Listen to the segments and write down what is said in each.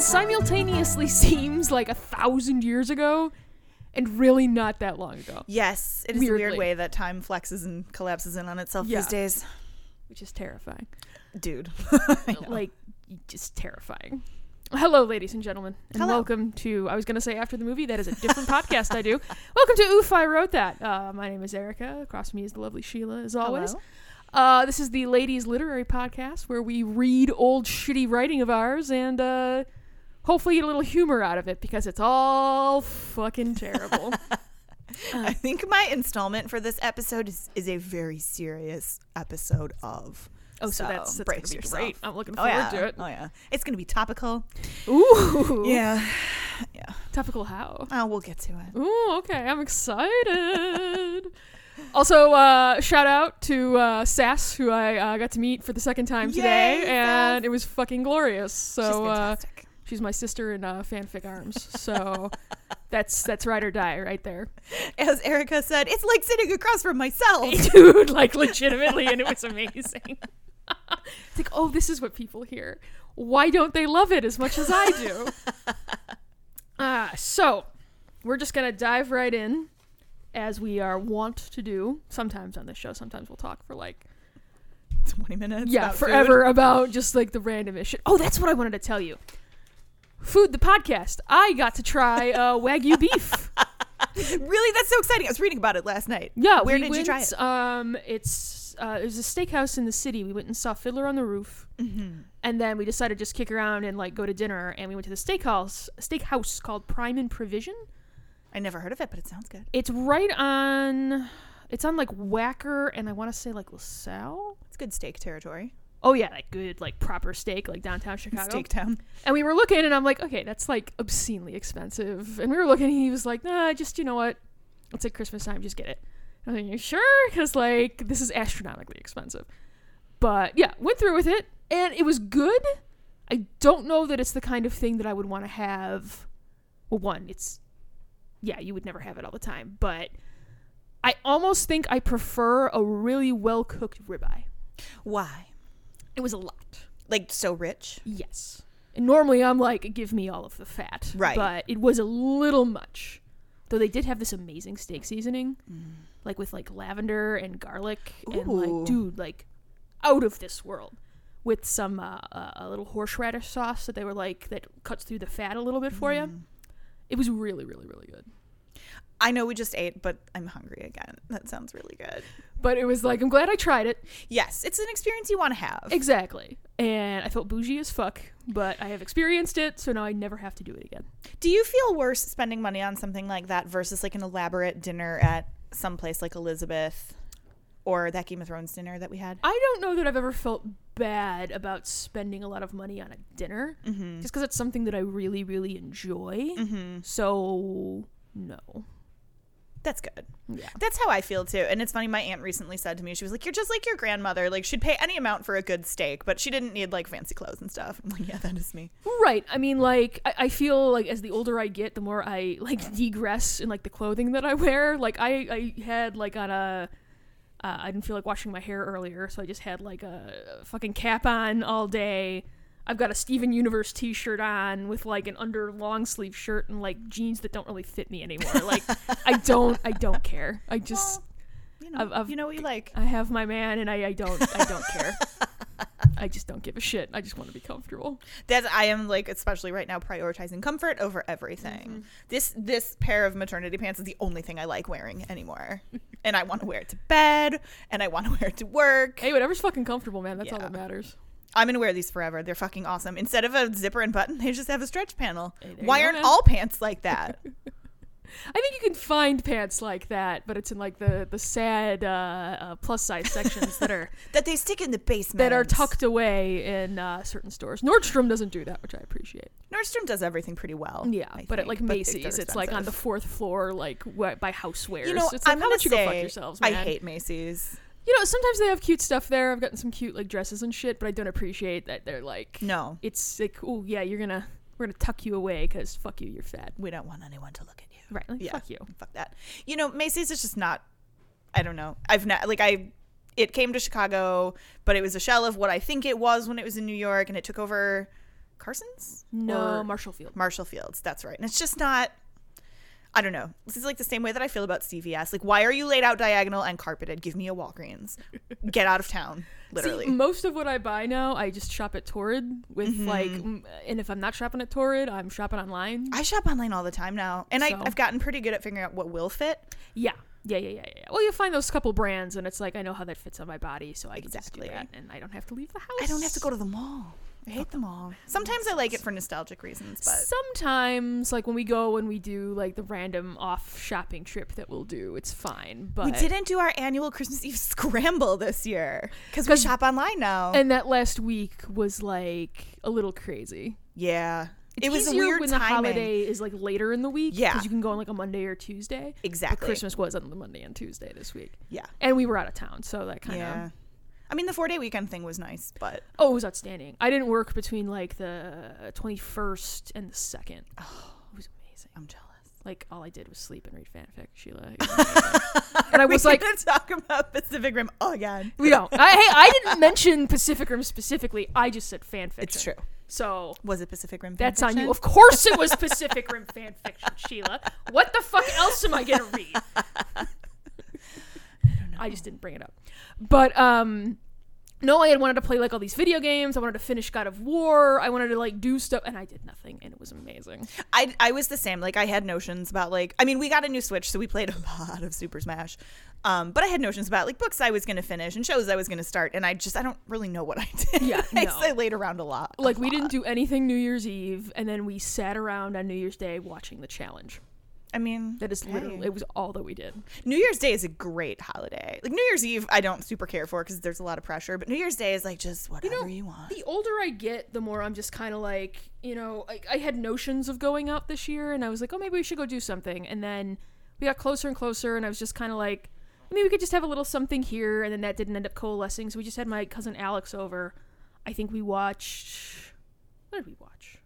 simultaneously seems like a thousand years ago, and really not that long ago, Yes, it is a weird way that time flexes and collapses in on itself Yeah. these days. which is terrifying. Dude. Like, just terrifying. Hello, ladies and gentlemen, and Hello. welcome to. I was going to say after the movie, that is a different podcast I do. Welcome to Oof, I Wrote That. Uh, my name is Erica. Across from me is the lovely Sheila, as always. Uh, this is the Ladies Literary Podcast where we read old shitty writing of ours and uh, hopefully get a little humor out of it because it's all fucking terrible. I think my installment for this episode is, is a very serious episode of. Oh, so, that's, that's brace gonna be yourself. great. I'm looking Oh forward yeah. to it. Oh yeah. It's gonna be topical. Ooh. Yeah. Yeah. Topical how? Oh, we'll get to it. Ooh, okay. I'm excited. also, uh, shout out to uh, Sass, who I uh, got to meet for the second time today, Yay, and Sass. it was fucking glorious. So, She's uh, she's my sister in uh, fanfic arms. So, that's that's ride or die right there, As Erica said, it's like sitting across from myself. dude. Like legitimately, and it was amazing. It's like, oh, this is what people hear. Why don't they love it as much as I do? Ah, so we're just gonna dive right in, as we are wont to do. Sometimes on this show, sometimes we'll talk for like 20 minutes. yeah, about food. forever about just like the random shit. Oh, that's what I wanted to tell you. Food, the podcast. I got to try uh, wagyu beef. Really? That's so exciting. I was reading about it last night. Yeah, Where we did went, you try it? Um, it's uh, it was a steakhouse in the city. We went and saw Fiddler on the Roof, Mm-hmm. and then we decided to just kick around and like go to dinner. And we went to the steakhouse, steakhouse called Prime and Provision. I never heard of it, but it sounds good. It's right on. It's on like Wacker, and I want to say like LaSalle. It's good steak territory. Oh yeah, like good, like proper steak, like downtown Chicago. Steak town. And we were looking, and I'm like, okay, that's like obscenely expensive. And we were looking, and he was like, nah, just you know what? It's like Christmas time, just get it. I was like, you sure? Because like this is astronomically expensive. But yeah, went through with it, and it was good. I don't know that it's the kind of thing that I would want to have. Well, one, it's yeah, you would never have it all the time, but I almost think I prefer a really well cooked ribeye. Why? It was a lot. Like so rich? Yes. And normally I'm like, give me all of the fat. Right. But it was a little much. Though they did have this amazing steak seasoning, mm. Like with like lavender and garlic, and Ooh. like, dude, like out of this world. With some uh, uh, a little horseradish sauce that they were like that cuts through the fat a little bit for you. It was really, really, really good. I know we just ate, but I'm hungry again. That sounds really good. But it was like I'm glad I tried it. Yes, it's an experience you want to have. Exactly. And I felt bougie as fuck, but I have experienced it, so now I never have to do it again. Do you feel worse spending money on something like that versus like an elaborate dinner at some place like Elizabeth or that Game of Thrones dinner that we had? I don't know that I've ever felt bad about spending a lot of money on a dinner, Mm-hmm. just because it's something that I really, really enjoy. Mm-hmm. So no, That's good. yeah, That's how I feel too. And it's funny, my aunt recently said to me, she was like, You're just like your grandmother. Like, she'd pay any amount for a good steak, but she didn't need like fancy clothes and stuff. I'm like, Yeah, that is me. right. I mean, like I, I feel like as the older I get, the more I like degress in like the clothing that I wear. Like I, I had like on a. Uh, I didn't feel like washing my hair earlier, so I just had like a fucking cap on all day. I've got a Steven Universe t-shirt on with like an under long sleeve shirt and like jeans that don't really fit me anymore. Like I don't I don't care. I just You know, I've- I've- you know what you like. I have my man and I, I don't I don't care. I just don't give a shit. I just want to be comfortable. That's I am like, especially right now, prioritizing comfort over everything. Mm-hmm. This this pair of maternity pants is the only thing I like wearing anymore, and I want to wear it to bed, and I want to wear it to work. Hey, whatever's fucking comfortable, man. That's all that matters. I'm gonna wear these forever. They're fucking awesome. Instead of a zipper and button, they just have a stretch panel. Hey, Why aren't man. all pants like that? I think you can find pants like that, but it's in like the the sad uh, uh, plus size sections that are that they stick in the basement. that are tucked away in uh, certain stores. Nordstrom doesn't do that, which I appreciate. Nordstrom does everything pretty well. Yeah, I but at like Macy's, it's like on the fourth floor, like wh- by housewares. You know, it's like, I'm how gonna you go fuck yourselves, I hate Macy's. You know, sometimes they have cute stuff there. I've gotten some cute like dresses and shit, but I don't appreciate that they're like. No, It's like, oh yeah, you're gonna we're gonna tuck you away because fuck you, you're fat. we don't want anyone to look at you. Right. Like, Yeah. fuck you. Fuck that. You know, Macy's is just not. I don't know. I've not like I. It came to Chicago, but it was a shell of what I think it was when it was in New York, and it took over Carson's. No, Or Marshall Field. Marshall Fields. That's right. And it's just not. I don't know. This is like the same way that I feel about CVS. Like, why are you laid out diagonal and carpeted? Give me a Walgreens. Get out of town. Literally. See, most of what I buy now, I just shop at Torrid with Mm-hmm. like, and if I'm not shopping at Torrid, I'm shopping online. I shop online all the time now, and I, So- I've gotten pretty good at figuring out what will fit. Yeah. Yeah, yeah, yeah, yeah. Well, you find those couple brands, and it's like I know how that fits on my body, so I can just do that, and I don't have to leave the house. I don't have to go to the mall. I hate them all. Sometimes I like it for nostalgic reasons, but Sometimes, like when we go and we do like the random off shopping trip that we'll do, it's fine. But we didn't do our annual Christmas Eve scramble this year because we 'Cause- shop online now. And that last week was like a little crazy. yeah, It's it was a easier weird when timing. the holiday is like later in the week. Yeah. because you can go on like a Monday or Tuesday. But Exactly. Christmas was on the Monday and Tuesday this week, Yeah. and we were out of town, so that kind of Yeah. I mean, the four day weekend thing was nice, but oh, it was outstanding. I didn't work between like the twenty first and the second. Oh, it was amazing. I'm jealous. Like all I did was sleep and read fanfic, Sheila. It was amazing. and I was like, to talk about Pacific Rim again. we don't. I, hey, I didn't mention Pacific Rim specifically. I just said fanfic. It's true. So Was it Pacific Rim? that's on you. Of course, it was Pacific Rim fanfiction, Sheila. What the fuck else am I gonna read? I just didn't bring it up. But um no, I had wanted to play like all these video games. I wanted to finish God of War. I wanted to like do stuff, and I did nothing, and it was amazing. I, I was the same. Like I had notions about like I mean we got a new Switch, so we played a lot of Super Smash. Um, but I had notions about like books I was going to finish and shows I was going to start, and I just I don't really know what I did. Yeah, I, no. I laid around a lot. a Like we lot. didn't do anything New Year's Eve, and then we sat around on New Year's Day watching the challenge. I mean, That is hey. literally it was all that we did. New Year's Day is a great holiday. Like New Year's Eve, I don't super care for because there's a lot of pressure. But New Year's Day is like just whatever you, want. The older I get, the more I'm just kind of like, you know, I, I had notions of going out this year, and I was like, oh, maybe we should go do something. And then we got closer and closer, and I was just kind of like, maybe we could just have a little something here. And then that didn't end up coalescing, so we just had my cousin Alex over. I think we watched. What did we watch?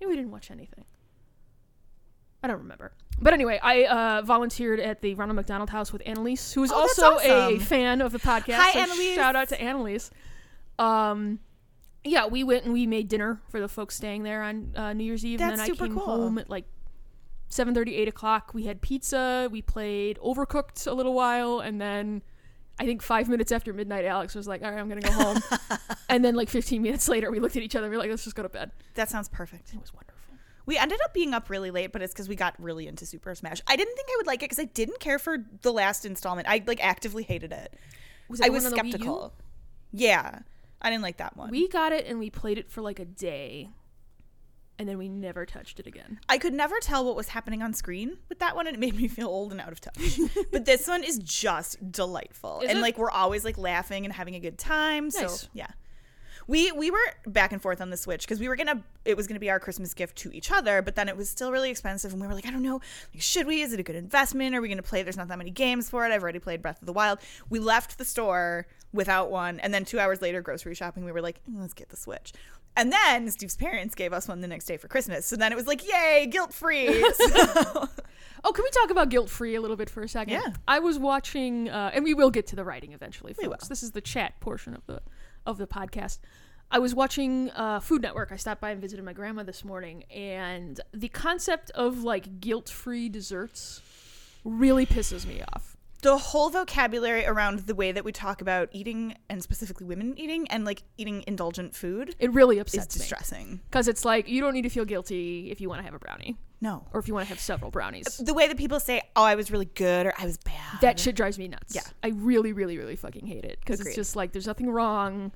Maybe we didn't watch anything. I don't remember. But anyway, I uh, volunteered at the Ronald McDonald House with Annalise, who is Oh, also a fan of the podcast. Hi, so Annalise. Shout out to Annalise. Um, yeah, we went and we made dinner for the folks staying there on uh, New Year's Eve, and That's then I came cool. home at like 7.30, 8 o'clock. We had pizza. We played Overcooked a little while, and then I think five minutes after midnight, Alex was like, "All right, I'm gonna go home." and then like 15 minutes later, we looked at each other. and We were like, "Let's just go to bed." That sounds perfect. It was wonderful. We ended up being up really late, but it's because we got really into Super Smash. I didn't think I would like it because I didn't care for the last installment. I like actively hated it. Was it I was one on the Wii U? skeptical. Yeah, I didn't like that one. We got it and we played it for like a day, and then we never touched it again. I could never tell what was happening on screen with that one, and it made me feel old and out of touch. but this one is just delightful, Is and it? like we're always like laughing and having a good time. So yeah, we we were back and forth on the Switch because we were gonna it was gonna be our Christmas gift to each other, but then it was still really expensive, and we were like, I don't know, like should we? Is it a good investment? Are we gonna play? There's not that many games for it. I've already played Breath of the Wild. We left the store without one, and then two hours later, grocery shopping, we were like, "Mm, let's get the Switch. And then Steve's parents gave us one the next day for Christmas. So then it was like, yay, guilt free. So- Oh, can we talk about guilt free a little bit for a second? Yeah. I was watching, uh, and we will get to the writing eventually, folks. This is the chat portion of the of the podcast. I was watching uh, Food Network. I stopped by and visited my grandma this morning, and the concept of like guilt free desserts really pisses me off. the whole vocabulary around the way that we talk about eating and specifically women eating and like eating indulgent food It really is upsets me It's distressing. because it's like you don't need to feel guilty if you want to have a brownie No. or if you want to have several brownies. The way that people say, oh, I was really good or I was bad. That shit drives me nuts. Yeah. I really, really, really fucking hate it because it's just like there's nothing wrong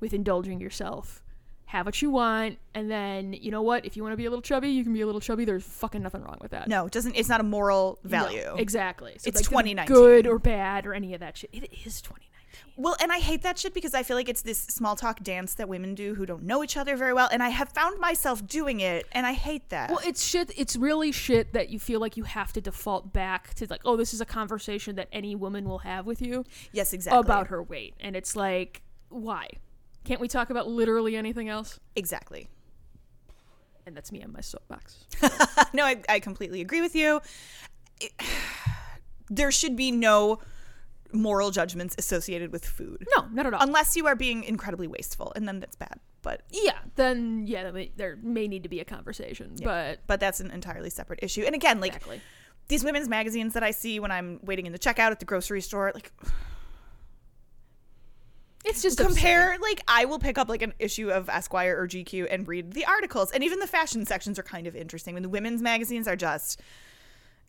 with indulging yourself. Have what you want, and then you know what? If you want to be a little chubby, you can be a little chubby. There's fucking nothing wrong with that. no, it doesn't it's not a moral No, value. exactly. So It's like, 2019. Good or bad or any of that shit. It is 2019. Well, and I hate that shit because I feel like it's this small talk dance that women do who don't know each other very well. And I have found myself doing it, and I hate that. Well, it's shit. It's really shit that you feel like you have to default back to like, oh, this is a conversation that any woman will have with you yes, exactly. about her weight, and it's like, why? Can't we talk about literally anything else? Exactly. And that's me on my soapbox. no, I, I completely agree with you. It- there should be no moral judgments associated with food. No, not at all. Unless you are being incredibly wasteful, and then that's bad. But yeah, then yeah, there may, there may need to be a conversation, but but that's an entirely separate issue. And again, like exactly. these women's magazines that I see when I'm waiting in the checkout at the grocery store, like It's just compare like I will pick up like an issue of Esquire or GQ and read the articles. And even the fashion sections are kind of interesting. When the women's magazines are just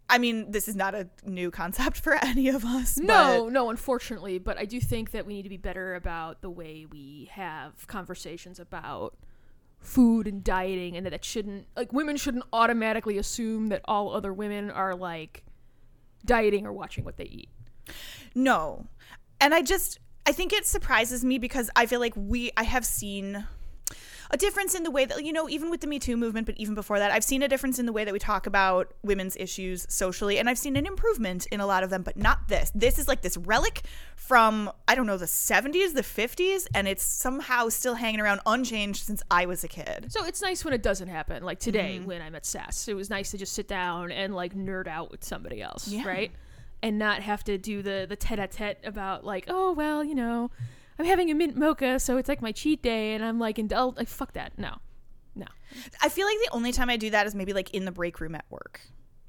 I mean, this is not a new concept for any of us. No, no, unfortunately, but I do think that we need to be better about the way we have conversations about food and dieting and that it shouldn't like women shouldn't automatically assume that all other women are like dieting or watching what they eat. no. And I just I think it surprises me because I feel like we I have seen a difference in the way that you know even with the me too movement but even before that i've seen a difference in the way that we talk about women's issues socially and i've seen an improvement in a lot of them but not this this is like this relic from i don't know the 70s the 50s and it's somehow still hanging around unchanged since i was a kid So it's nice when it doesn't happen. Like today mm-hmm. when I'm at Sass, it was nice to just sit down and like nerd out with somebody else, Yeah. right? And not have to do the the tete-a-tete about like, oh well, you know, I'm having a mint mocha, so it's like my cheat day, and I'm like indulge. Like fuck that, no, no. i feel like the only time i do that is maybe like in the break room at work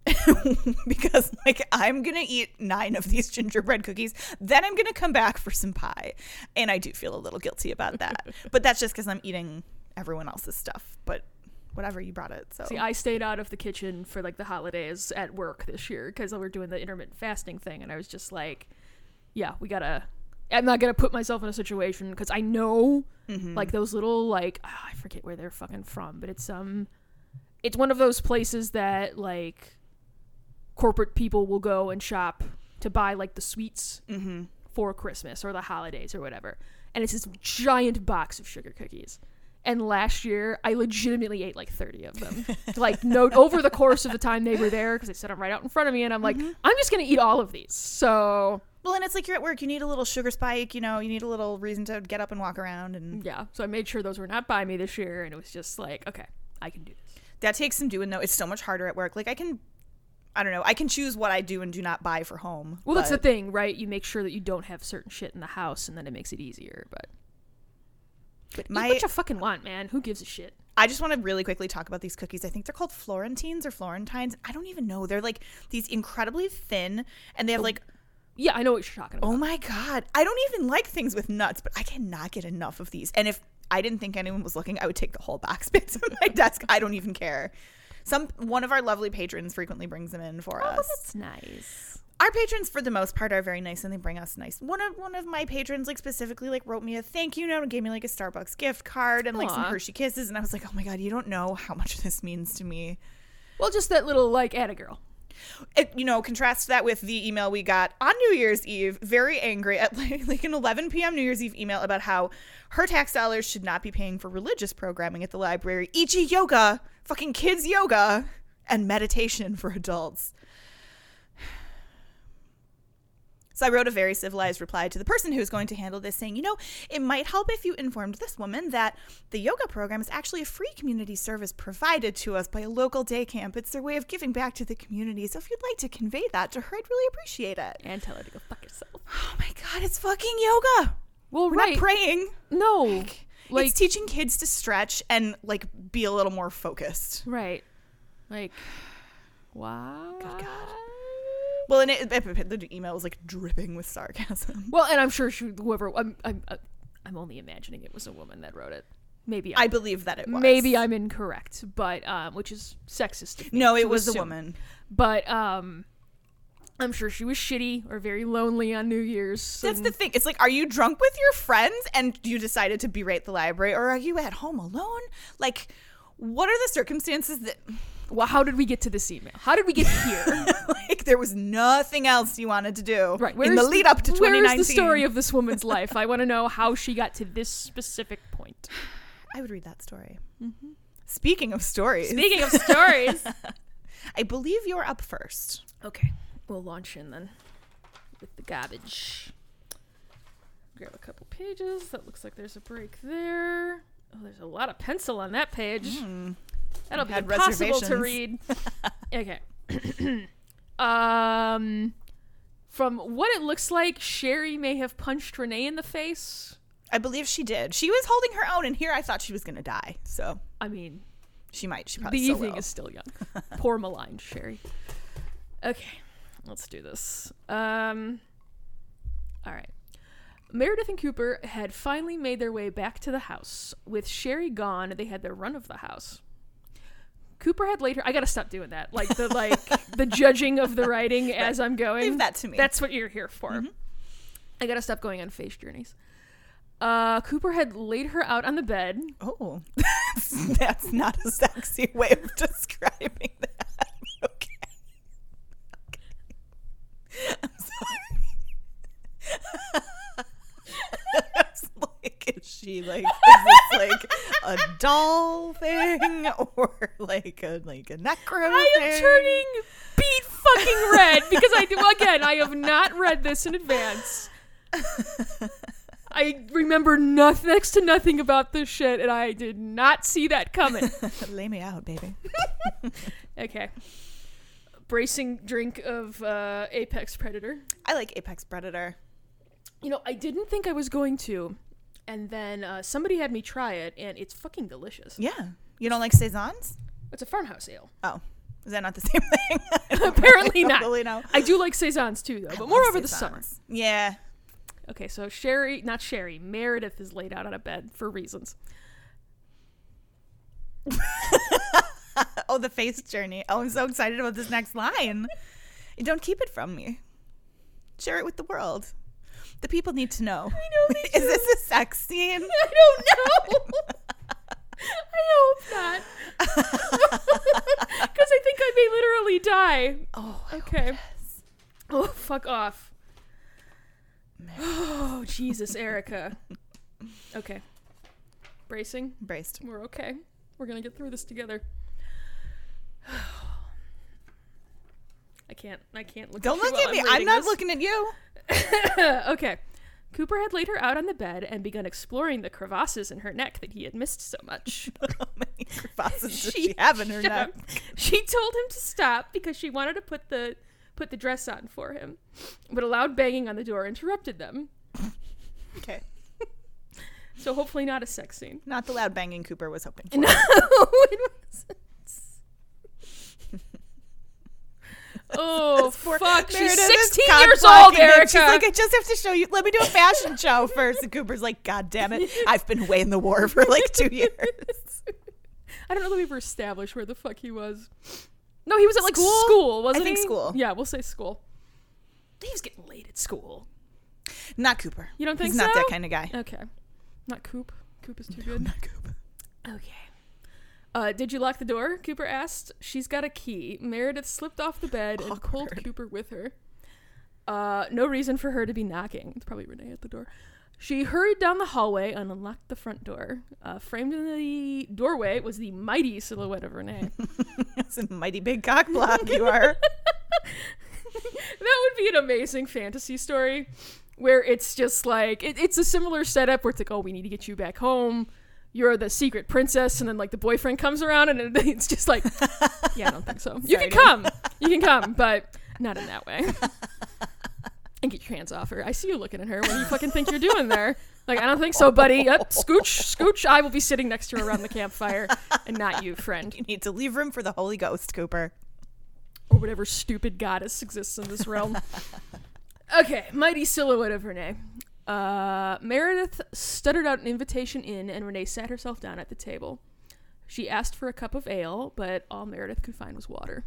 because like i'm gonna eat nine of these gingerbread cookies then i'm gonna come back for some pie and i do feel a little guilty about that but that's just because i'm eating everyone else's stuff but whatever you brought it so See, I stayed out of the kitchen for like the holidays at work this year because we were doing the intermittent fasting thing, and I was just like, yeah, we gotta. I'm not gonna put myself in a situation because I know Mm-hmm. like those little like ah, I forget where they're fucking from, but it's um, it's one of those places that like corporate people will go and shop to buy like the sweets mm-hmm. for Christmas or the holidays or whatever. And it's this giant box of sugar cookies. And last year, I legitimately ate like 30 of them. like, no, over the course of the time they were there, because they set them right out in front of me. And I'm like, mm-hmm. I'm just going to eat all of these. So, well and it's like you're at work you need a little sugar spike you know you need a little reason to get up and walk around and yeah. So I made sure those were not by me this year. And it was just like, okay, I can do this. that takes some doing though it's so much harder at work like i can i don't know i can choose what i do and do not buy for home Well, that's the thing, right? You make sure that you don't have certain shit in the house, and then it makes it easier. But, but My- eat what you fucking want, man. Who gives a shit? I just want to really quickly talk about these cookies. I think they're called Florentines or Florentines. I don't even know. They're like these incredibly thin and they have oh, like, Yeah, I know what you're talking about. oh my God. I don't even like things with nuts, but I cannot get enough of these. And if I didn't think anyone was looking, I would take the whole box bits on my desk. I don't even care. Some one of our lovely patrons frequently brings them in for Oh, us. that's nice. Our patrons, for the most part, are very nice and they bring us nice. One of one of my patrons, like specifically, like wrote me a thank you note and gave me like a Starbucks gift card and like some. Hershey kisses, and I was like, oh my god, you don't know how much this means to me. Well, just that little like add a girl. it, you know, contrast that with the email we got on New Year's Eve, very angry at like, like an 11 p.m. New Year's Eve email about how her tax dollars should not be paying for religious programming at the library, e.g., yoga, fucking kids yoga, and meditation for adults. So I wrote a very civilized reply to the person who's going to handle this saying, you know, it might help if you informed this woman that the yoga program is actually a free community service provided to us by a local day camp. It's their way of giving back to the community. So if you'd like to convey that to her, I'd really appreciate it. And tell her to go fuck yourself. Oh my god, it's fucking yoga. Well, We're right. not praying. no. Like, it's teaching kids to stretch and like be a little more focused. right. Like, wow. God. Well, and it, the email was like dripping with sarcasm. Well, and I'm sure she, whoever, I'm, I'm, uh, I'm only imagining it was a woman that wrote it. Maybe I I'm, believe that it was. maybe I'm incorrect, but um, which is sexist. No, it was a woman. But um, I'm sure she was shitty or very lonely on New Year's. That's the thing. It's like, are you drunk with your friends and you decided to berate the library, or are you at home alone? Like, what are the circumstances that, Well, how did we get to this email? How did we get here? like, there was nothing else you wanted to do right. in the lead up to Where 2019? is the story of this woman's life? I want to know how she got to this specific point. I would read that story. Speaking of stories, Speaking of stories. I believe you're up first. okay, we'll launch in then with the garbage. Grab a couple pages. That looks like there's a break there. Oh, there's a lot of pencil on that page. Hmm. That'll be impossible to read. okay. um, from what it looks like, Sherry may have punched Renee in the face. I believe she did. She was holding her own, and here I thought she was gonna die. So I mean, she might. She the probably still evening will. is still young. Poor maligned Sherry. Okay, let's do this. Um, all right. Meredith and Cooper had finally made their way back to the house. With Sherry gone, they had the run of the house. Cooper had later. I gotta stop doing that. Like the like the judging of the writing as I'm going. Leave that to me. That's what you're here for. I gotta stop going on face journeys. Uh, Cooper had laid her out on the bed. Oh, that's, that's not a sexy way of describing that. Okay. okay. I'm sorry. Like, is she like, is this like a doll thing or like a like a necro I am thing? turning beat fucking red because I do again. I have not read this in advance. I remember nothing, next to nothing about this shit, and I did not see that coming. Lay me out, baby. Okay, bracing drink of uh, Apex Predator. I like Apex Predator. You know, I didn't think I was going to, and then uh, somebody had me try it, and it's fucking delicious. Yeah. You don't like saisons? It's a farmhouse ale. Oh, is that not the same thing? Apparently really- not. Really know. I do like saisons too, though, I but more over the summer. Yeah. Okay, so Sherry, not Sherry, Meredith is laid out on a bed for reasons. Oh, the face journey. Oh, I'm so excited about this next line. Don't keep it from me. Share it with the world. The people need to know. I know they Is this a sex scene? I don't know. I hope not. Because I think I may literally die. Oh, I Okay. is. Oh, fuck off. Oh, Jesus, Erica. Okay. Bracing. Braced. We're okay. We're gonna get through this together. Oh, I can't. I can't look. Don't at you look at me. I'm I'm not this. looking at you. okay. Cooper had laid her out on the bed and begun exploring the crevasses in her neck that he had missed so much. How many crevasses does she have in her neck? up. She told him to stop because she wanted to put the put the dress on for him. But a loud banging on the door interrupted them. Okay. So hopefully not a sex scene. Not the loud banging Cooper was hoping for. No, it wasn't. Oh fuck! She's Meredith is sixteen years old. Erica. She's like, I just have to show you. Let me do a fashion show first. And Cooper's like, God damn it. I've been away in the war for like two years. I don't know that we ever established where the fuck he was. No, he was at like School? school, wasn't I think he? school. Yeah, we'll say school. He was getting late at school. Not Cooper. You don't think He's not that kind of guy. Okay, not Coop. Coop is too good. Not Coop. Okay. Uh, did you lock the door? Cooper asked. She's got a key. Meredith slipped off the bed and pulled Cooper with her. Uh, no reason for her to be knocking. It's probably Renee at the door. She hurried down the hallway and unlocked the front door. Uh, framed in the doorway was the mighty silhouette of Renee. That's a mighty big cock block you are. that would be an amazing fantasy story where it's just like it, it's a similar setup where it's like oh we need to get you back home you're the secret princess and then like the boyfriend comes around and it's just like yeah i don't think so. You can Sorry, come. You can come but not in that way. And get your hands off her. I see you looking at her what do you fucking think you're doing there. Like i don't think so buddy. Yep scooch scooch. I will be sitting next to her around the campfire and not you friend. You need to leave room for the Holy Ghost, Cooper. or whatever stupid goddess exists in this realm. okay, mighty silhouette of Renee. Uh, Meredith stuttered out an invitation in, and Renee sat herself down at the table. She asked for a cup of ale, but all Meredith could find was water.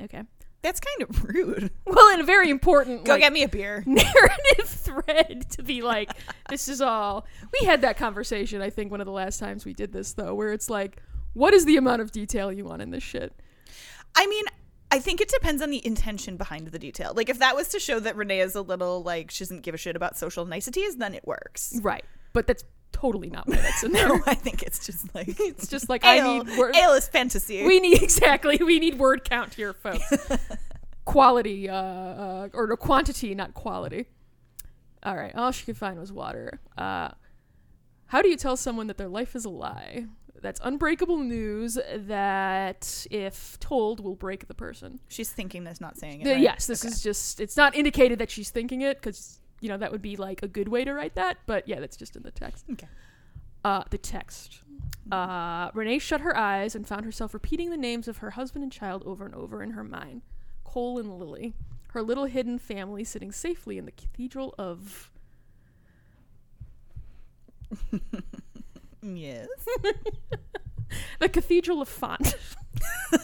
Okay. That's kind of rude. Well, and a very important Go like, get me a beer. narrative thread to be like, this is all. We had that conversation, I think, one of the last times we did this, though, where it's like, what is the amount of detail you want in this shit? I mean, I think it depends on the intention behind the detail. Like, if that was to show that Renee is a little, like, she doesn't give a shit about social niceties, then it works. Right. But that's totally not why that's in there. No, I think it's just like, It's just like ale, I need word. ale is fantasy. We need exactly. We need word count here, folks. quality, uh, uh, or no, quantity, not quality. All right. All she could find was water. Uh, how do you tell someone that their life is a lie? That's unbreakable news that, if told, will break the person. She's thinking this, not saying it. The- right? Yes, this Okay. is just, it's not indicated that she's thinking it because, you know, that would be like a good way to write that. But yeah, that's just in the text. Okay. Uh, the text. Uh, Renee shut her eyes and found herself repeating the names of her husband and child over and over in her mind Cole and Lily, her little hidden family sitting safely in the cathedral of. Yes. The Cathedral of Font.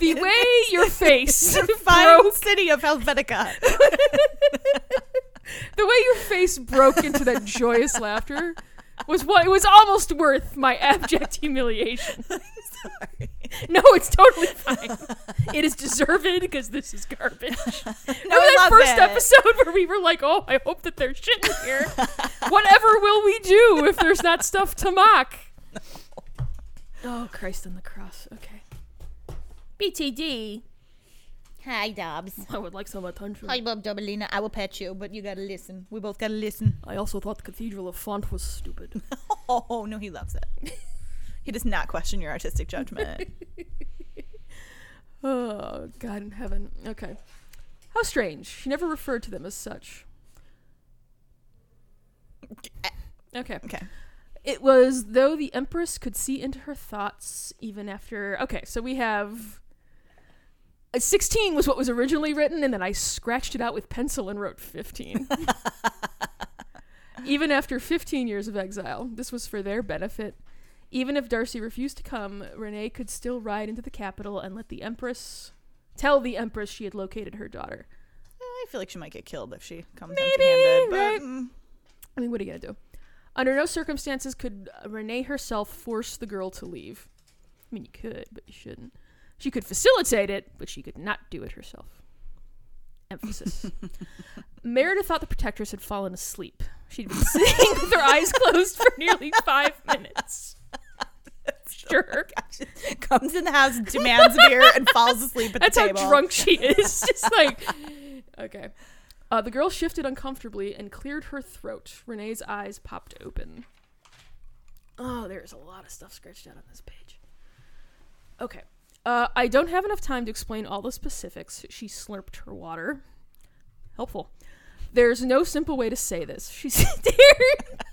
the way your face the fine broke, city of Helvetica. the way your face broke into that joyous laughter was what it was almost worth my abject humiliation. Sorry. No, it's totally fine. It is deserved because this is garbage. No, Remember I that first it. episode where we were like, "Oh, I hope that there's shit in here." Whatever will we do if there's not stuff to mock? Oh, Christ on the cross. Okay. BTD. Hi, Dobbs. I would like some attention. Hi, Bob Dobalina. I will pet you, but you gotta listen. We both gotta listen. I also thought the Cathedral of Font was stupid. Oh, no, he loves it. He does not question your artistic judgment. oh, God in heaven. Okay. How strange. She never referred to them as such. Okay. okay. It was though the Empress could see into her thoughts even after. Okay, so we have. uh, 16 was what was originally written, and then I scratched it out with pencil and wrote 15. even after 15 years of exile, this was for their benefit. Even if Darcy refused to come, Renee could still ride into the capital and let the Empress tell the Empress she had located her daughter. I feel like she might get killed if she comes Maybe, empty-handed, but, right? mm, I mean, what are you gonna do? Under no circumstances could uh, Renee herself force the girl to leave. I mean, you could, but you shouldn't. She could facilitate it, but she could not do it herself. Emphasis. Meredith thought the protectress had fallen asleep. She'd been sitting with her eyes closed for nearly five minutes. Sure. comes in the house, demands a beer, and falls asleep at That's the how table. drunk she is. Just like, okay. Uh, the girl shifted uncomfortably and cleared her throat. Renee's eyes popped open. Oh, there's a lot of stuff scratched out on this page. Okay. Uh, I don't have enough time to explain all the specifics. She slurped her water. Helpful. There's no simple way to say this. She stared.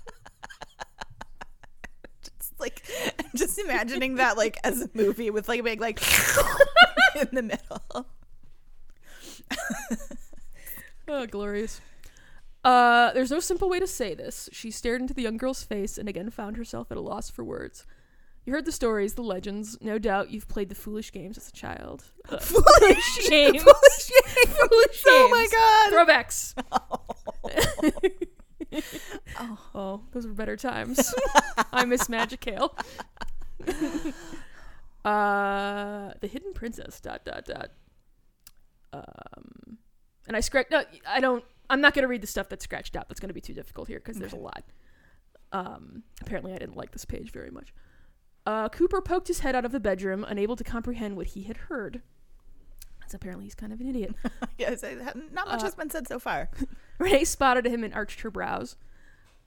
It's like I'm just imagining that like as a movie with like a big like in the middle. Oh, glorious. Uh, there's no simple way to say this. She stared into the young girl's face and again found herself at a loss for words. You heard the stories, the legends. No doubt you've played the foolish games as a child. Uh, Foolish games. Foolish games. Foolish games. Oh my god. Throwbacks. oh. Those were better times. I miss Magic Ale. uh, the Hidden Princess. Dot dot dot. Um, and I scratched. No, I don't. I'm not gonna read the stuff that's scratched out. That's gonna be too difficult here because there's a lot. Um, apparently, I didn't like this page very much. Uh, Cooper poked his head out of the bedroom, unable to comprehend what he had heard. As apparently he's kind of an idiot. yes, not much Uh, has been said so far. Renee spotted him and arched her brows.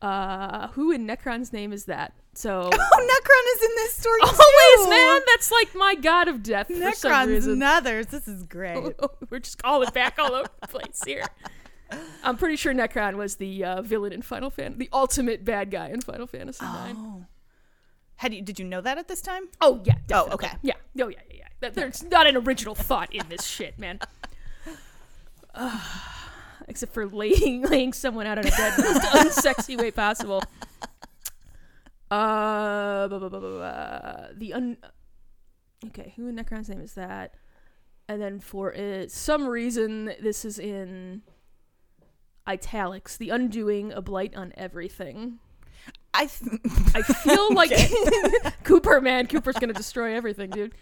Uh, who in Necron's name is that? So Oh, Necron is in this story always, too. man. That's like my god of death Necron's. Nethers. This is great. We're just calling back all over the place here. I'm pretty sure Necron was the uh, villain in Final Fantasy, the ultimate bad guy in Final Fantasy IX. Oh. Had you did you know that at this time? Oh yeah, Oh, okay. Yeah, oh yeah, yeah. That, there's not an original thought in this shit, man. Except for laying laying someone out on a bed in the most unsexy way possible. Uh, blah, blah, blah, blah, blah. the un. Okay, who in Necron's name is that? And then for uh, some reason, this is in italics. The undoing, a blight on everything. I th- I feel like Cooper, man, Cooper's gonna destroy everything, dude.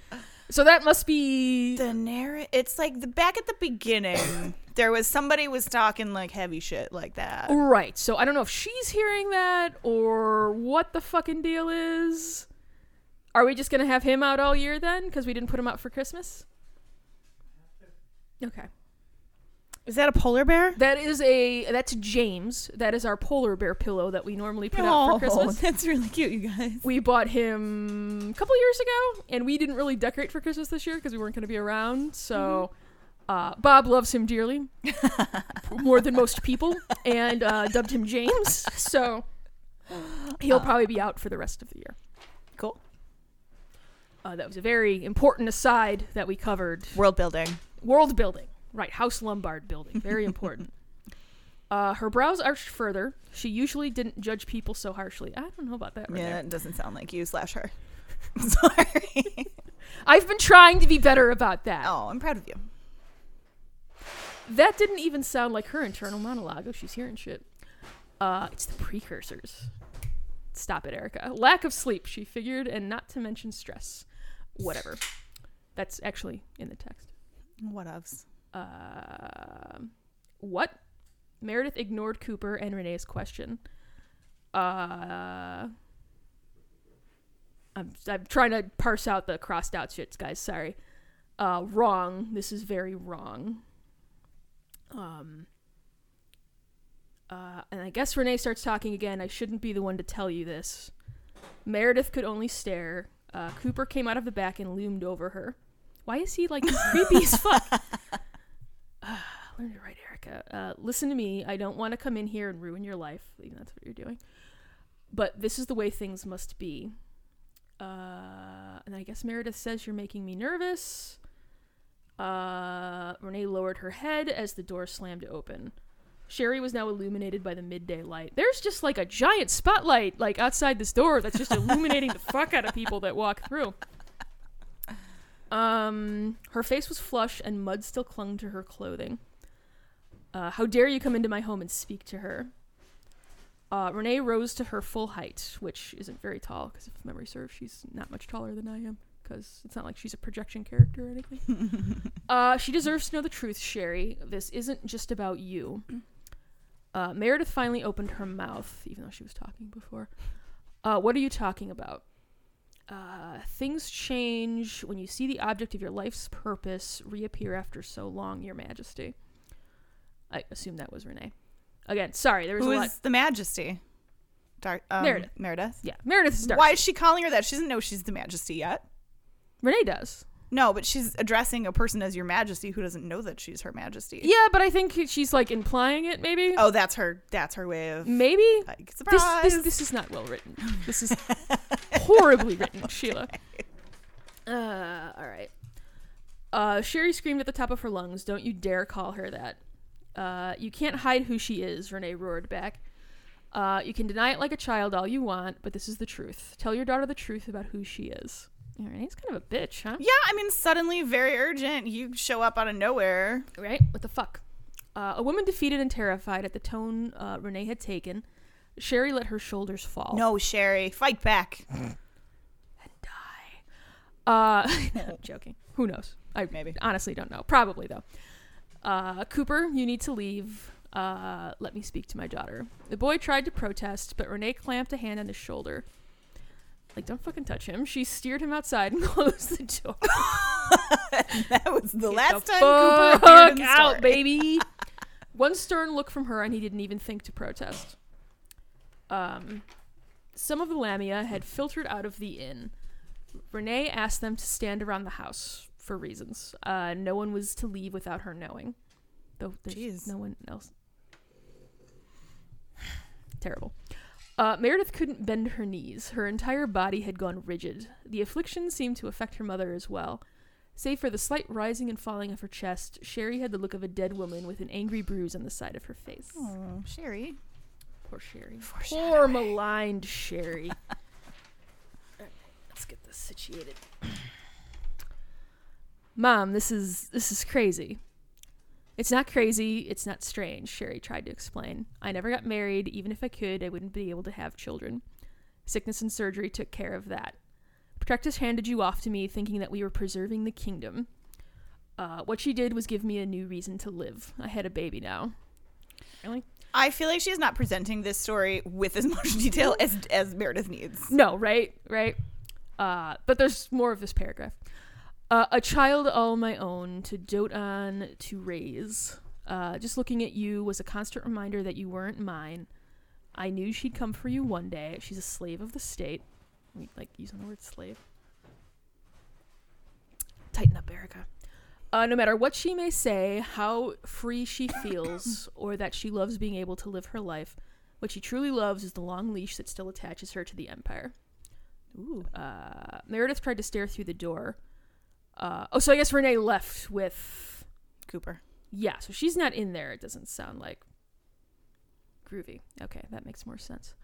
So that must be the narrative. It's like the back at the beginning. there was somebody was talking like heavy shit like that. right. So I don't know if she's hearing that or what the fucking deal is. Are we just gonna have him out all year then? Because we didn't put him out for Christmas. Okay. Is that a polar bear? That is a that's James. That is our polar bear pillow that we normally put out for Christmas. that's really cute, you guys. We bought him a couple years ago, and we didn't really decorate for Christmas this year because we weren't going to be around. So, uh, Bob loves him dearly, more than most people, and uh, dubbed him James. So, he'll probably be out for the rest of the year. Cool. Uh, that was a very important aside that we covered. World building. World building. Right, House Lombard building. Very important. uh, her brows arched further. She usually didn't judge people so harshly. I don't know about that right yeah, there. it doesn't sound like you slash her. Sorry. I've been trying to be better about that. oh, I'm proud of you. That didn't even sound like her internal monologue. Oh, she's hearing shit. Uh, it's the precursors. Stop it, Erica. Lack of sleep, she figured, and not to mention stress. Whatever. That's actually in the text. What ofs? Uh, what? Meredith ignored Cooper and Renee's question. Uh, I'm I'm trying to parse out the crossed out shits, guys. Sorry. Uh, wrong. This is very wrong. Um. Uh, and I guess Renee starts talking again. I shouldn't be the one to tell you this. Meredith could only stare. Uh, Cooper came out of the back and loomed over her. Why is he like creepy as fuck? Learn to write, Erica. Uh, listen to me. I don't want to come in here and ruin your life. That's what you're doing. But this is the way things must be. Uh, and I guess Meredith says you're making me nervous. Uh, Renee lowered her head as the door slammed open. Sherry was now illuminated by the midday light. There's just like a giant spotlight like outside this door that's just illuminating the fuck out of people that walk through. Um, her face was flush and mud still clung to her clothing. Uh, how dare you come into my home and speak to her? Uh, Renee rose to her full height, which isn't very tall because if memory serves, she's not much taller than I am because it's not like she's a projection character or anything. uh, she deserves to know the truth, Sherry. This isn't just about you. Uh, Meredith finally opened her mouth, even though she was talking before. Uh, what are you talking about? Uh, things change when you see the object of your life's purpose reappear after so long, Your Majesty. I assume that was Renee. Again, sorry, there was Who a lot. is the Majesty? Dar- um, Meredith. Meredith. Yeah, Meredith is Darcy. Why is she calling her that? She doesn't know she's the Majesty yet. Renee does. No, but she's addressing a person as your Majesty who doesn't know that she's her Majesty. Yeah, but I think she's like implying it. Maybe. Oh, that's her. That's her way of Maybe. like This, surprise. this this is not well written. This is horribly written, Sheila. Uh, all right. Uh, Sherry screamed at the top of her lungs, "Don't you dare call her that! Uh, you can't hide who she is." Renee roared back. Uh, you can deny it like a child all you want, but this is the truth. Tell your daughter the truth about who she is. Renee's kind of a bitch, huh? yeah, I mean, suddenly, very urgent. You show up out of nowhere. Right? What the fuck? Uh, a woman defeated and terrified at the tone uh, Renee had taken. Sherry let her shoulders fall. No, Sherry, fight back. And die. Uh, I'm joking. Who knows? I Maybe. honestly don't know. Probably though. Uh, Cooper, you need to leave. Uh, let me speak to my daughter. The boy tried to protest, but Renee clamped a hand on his shoulder. Like, don't fucking touch him. She steered him outside and closed the door. that was the Get last the time Cooper appeared in the out, story. baby. One stern look from her, and he didn't even think to protest. Um, some of the Lamia had filtered out of the inn. Renee asked them to stand around the house for reasons. Uh, no one was to leave without her knowing. Though there's Jeez. no one else. Terrible. Uh, Meredith couldn't bend her knees. Her entire body had gone rigid. The affliction seemed to affect her mother as well. Save for the slight rising and falling of her chest, Sherry had the look of a dead woman with an angry bruise on the side of her face. Oh, Sherry. Poor Sherry. Poor maligned Sherry. Alright, let's get this situated. Mom, this is this is crazy. It's not crazy, it's not strange, Sherry tried to explain. I never got married, even if I could, I wouldn't be able to have children. Sickness and surgery took care of that. Protectus handed you off to me thinking that we were preserving the kingdom. Uh, what she did was give me a new reason to live. I had a baby now. Really? I feel like she's not presenting this story with as much detail as as Meredith needs. No, right, right. Uh, but there's more of this paragraph. Uh, a child all my own to dote on, to raise. Uh, just looking at you was a constant reminder that you weren't mine. I knew she'd come for you one day. She's a slave of the state. We like using the word slave. Tighten up, Erica. Uh, no matter what she may say, how free she feels, or that she loves being able to live her life, what she truly loves is the long leash that still attaches her to the Empire. Ooh. Uh, Meredith tried to stare through the door. Uh, oh, so I guess Renee left with. Cooper. Yeah, so she's not in there. It doesn't sound like groovy. Okay, that makes more sense.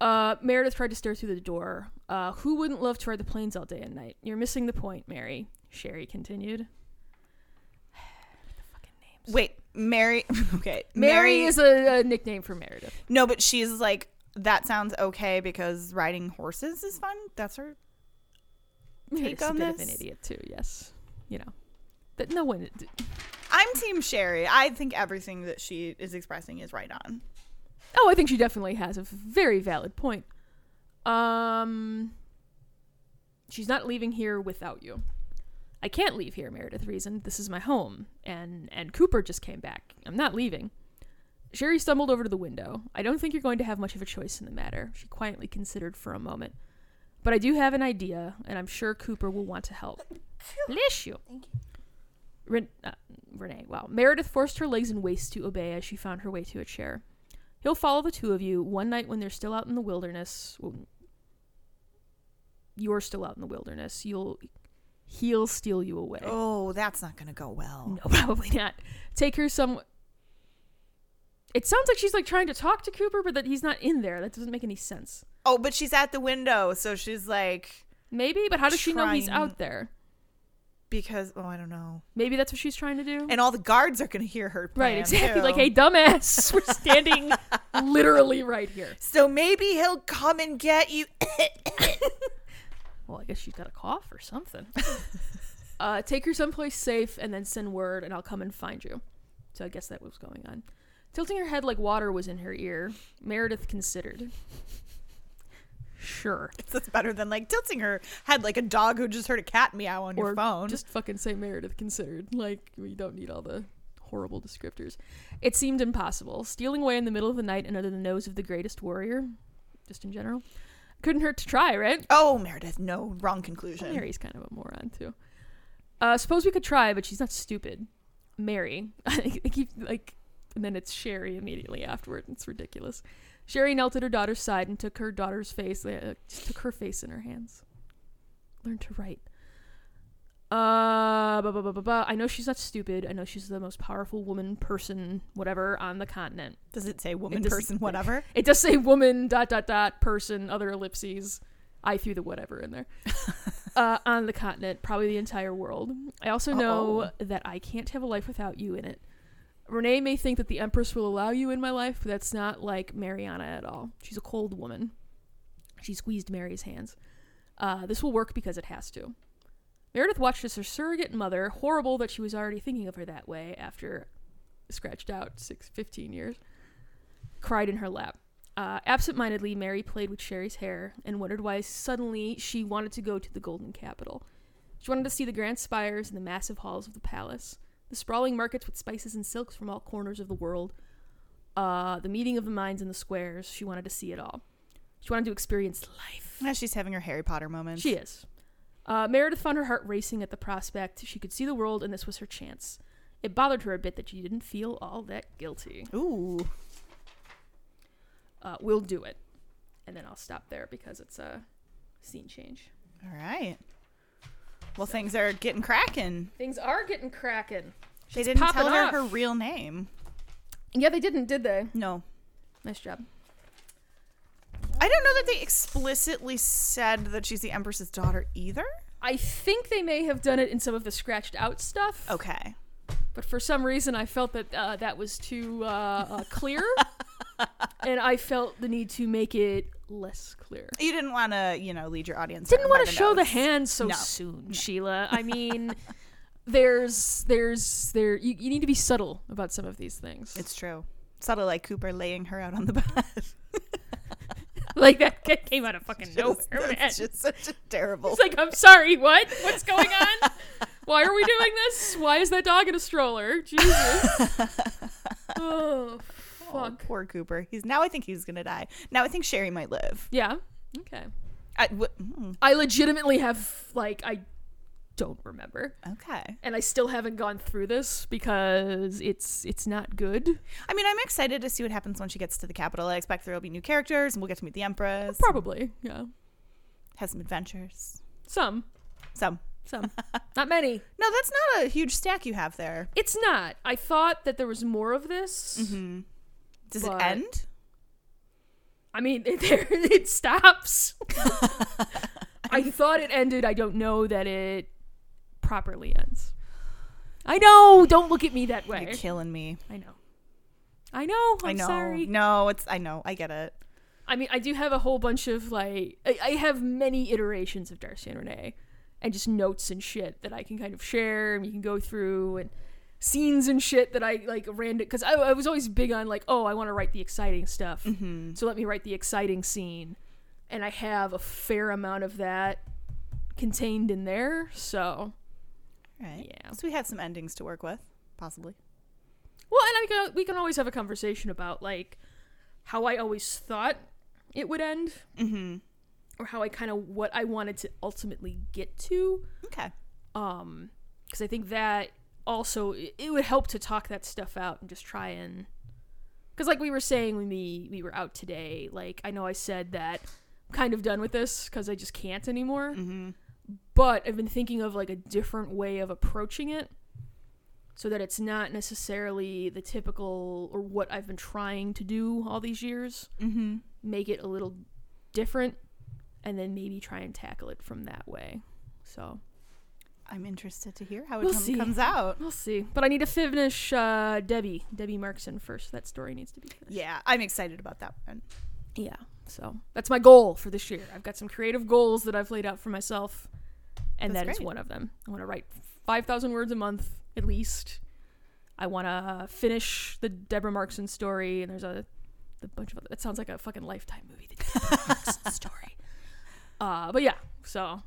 Uh, Meredith tried to stare through the door. Uh, who wouldn't love to ride the planes all day and night? You're missing the point, Mary. Sherry continued. the fucking names. Wait, Mary. Okay, Mary, is a, a nickname for Meredith. no, but she's like that sounds okay because riding horses is fun. That's her. Meredith's on this? an idiot too. Yes, you know. That no one. I'm Team Sherry. I think everything that she is expressing is right on. Oh, I think she definitely has a very valid point. Um, she's not leaving here without you. I can't leave here, Meredith reasoned. This is my home, and and Cooper just came back. I'm not leaving. Sherry stumbled over to the window. I don't think you're going to have much of a choice in the matter. She quietly considered for a moment. But I do have an idea, and I'm sure Cooper will want to help. Bless you. Thank you. Ren- uh, Renee, wow. Meredith forced her legs and waist to obey as she found her way to a chair. He'll follow the two of you one night when they're still out in the wilderness. Well, you're still out in the wilderness. You'll he'll steal you away. Oh, that's not gonna go well. No, probably not. Take her some. It sounds like she's like trying to talk to Cooper, but that he's not in there. That doesn't make any sense. Oh, but she's at the window, so she's like Maybe, but how does she know he's out there? because oh, I don't know. Maybe that's what she's trying to do. And all the guards are gonna hear her. right, exactly. too. Like, hey, dumbass, we're standing literally right here. So maybe he'll come and get you. Well, I guess she's got a cough or something. uh, take her someplace safe and then send word, and I'll come and find you. So I guess that was going on. Tilting her head like water was in her ear, Meredith considered. Sure. That's better than like tilting her head like a dog who just heard a cat meow on or your phone. just fucking say Meredith considered. Like, we don't need all the horrible descriptors. It seemed impossible. Stealing away in the middle of the night and under the nose of the greatest warrior, just in general, couldn't hurt to try, right? oh, Meredith, no, wrong conclusion. Mary's kind of a moron too. Uh, suppose we could try, but she's not stupid. Mary, I keep like, and then it's Sherry immediately afterward. It's ridiculous. Sherry knelt at her daughter's side and took her daughter's face, uh, just took her face in her hands. Learn to write. Uh, blah, blah, blah. I know she's not stupid. I know she's the most powerful woman, person, whatever, on the continent. Does it say woman, does- person, whatever? It does say woman, dot, dot, dot, person, other ellipses. I threw the whatever in there. uh, on the continent, probably the entire world. I also know Uh-oh. that I can't have a life without you in it. Renee may think that the Empress will allow you in my life, but that's not like Mariana at all. She's a cold woman. She squeezed Mary's hands. Uh, this will work because it has to. Meredith watched as her surrogate mother, horrible that she was already thinking of her that way after scratched out six, 15 years, cried in her lap. Uh, absent-mindedly, Mary played with Sherry's hair and wondered why suddenly she wanted to go to the Golden Capital. She wanted to see the grand spires and the massive halls of the palace, the sprawling markets with spices and silks from all corners of the world, uh, the meeting of the minds in the squares. She wanted to see it all. She wanted to experience life. Yeah, she's having her Harry Potter moment. She is. Uh, Meredith found her heart racing at the prospect. She could see the world, and this was her chance. It bothered her a bit that she didn't feel all that guilty. Ooh. Uh, we'll do it. And then I'll stop there because it's a scene change. All right. Well, things are getting cracking. Things are getting cracking. They She's didn't popping tell her off. her real name. Yeah, they didn't, did they? No. Nice job. I don't know that they explicitly said that she's the Empress's daughter either. I think they may have done it in some of the scratched out stuff, Okay. but for some reason I felt that uh, that was too uh, uh, clear, and I felt the need to make it less clear. You didn't want to, you know, lead your audience. Didn't want to show the hands so No. soon, Sheila. I mean, there's there's there you, you need to be subtle about some of these things. It's true. Subtle like Cooper laying her out on the bed. like that came out of fucking nowhere, man. That's just such a terrible. It's like, I'm sorry, what? What's going on? Why are we doing this? Why is that dog in a stroller? Jesus. Oh, fuck. poor Cooper. He's now. I think he's gonna die. Now I think Sherry might live. Yeah. Okay. I, w- mm, I legitimately have like I don't remember. okay. And I still haven't gone through this because it's it's not good. I mean, I'm excited to see what happens when she gets to the capital. I expect there will be new characters, and we'll get to meet the Empress. Probably. Yeah. Has some adventures. Some. Some. Some. not many. No, that's not a huge stack you have there. It's not. I thought that there was more of this. Mm-hmm. Does But- it end? I mean, it, there it stops. I thought it ended. I don't know that it properly ends. I know. Don't look at me that way. You're killing me. I know. I know. I'm I know. sorry. No, it's. I know. I get it. I mean, I do have a whole bunch of like, I, I have many iterations of Darcy and Renee, and just notes and shit that I can kind of share, and you can go through, and scenes and shit that I like random. Because I, I was always big on like, oh, I want to write the exciting stuff, Mm-hmm. so let me write the exciting scene, and I have a fair amount of that contained in there. So Right. yeah. So we have some endings to work with, possibly. Well, and I can, we can always have a conversation about like how I always thought it would end. Mm-hmm. or how I kind of what I wanted to ultimately get to. Okay. Um, because I think that also it, would help to talk that stuff out and just try and because like we were saying when we we were out today, like I know I said that I'm kind of done with this because I just can't anymore. Mm-hmm. But I've been thinking of like a different way of approaching it. So that it's not necessarily the typical or what I've been trying to do all these years Mm-hmm. make it a little different and then maybe try and tackle it from that way. So I'm interested to hear how it We'll com- comes out. we'll see. But I need to finish uh, Debbie, Debbie Markson first. That story needs to be finished. Yeah, I'm excited about that one. Yeah. So that's my goal for this year. I've got some creative goals that I've laid out for myself, and That's that is one of them. I want to write 5,000 words a month at least. I want to finish the Deborah Markson story, and there's a the bunch of other. It sounds like a fucking lifetime movie. The Deborah Markson story. Uh, but yeah, so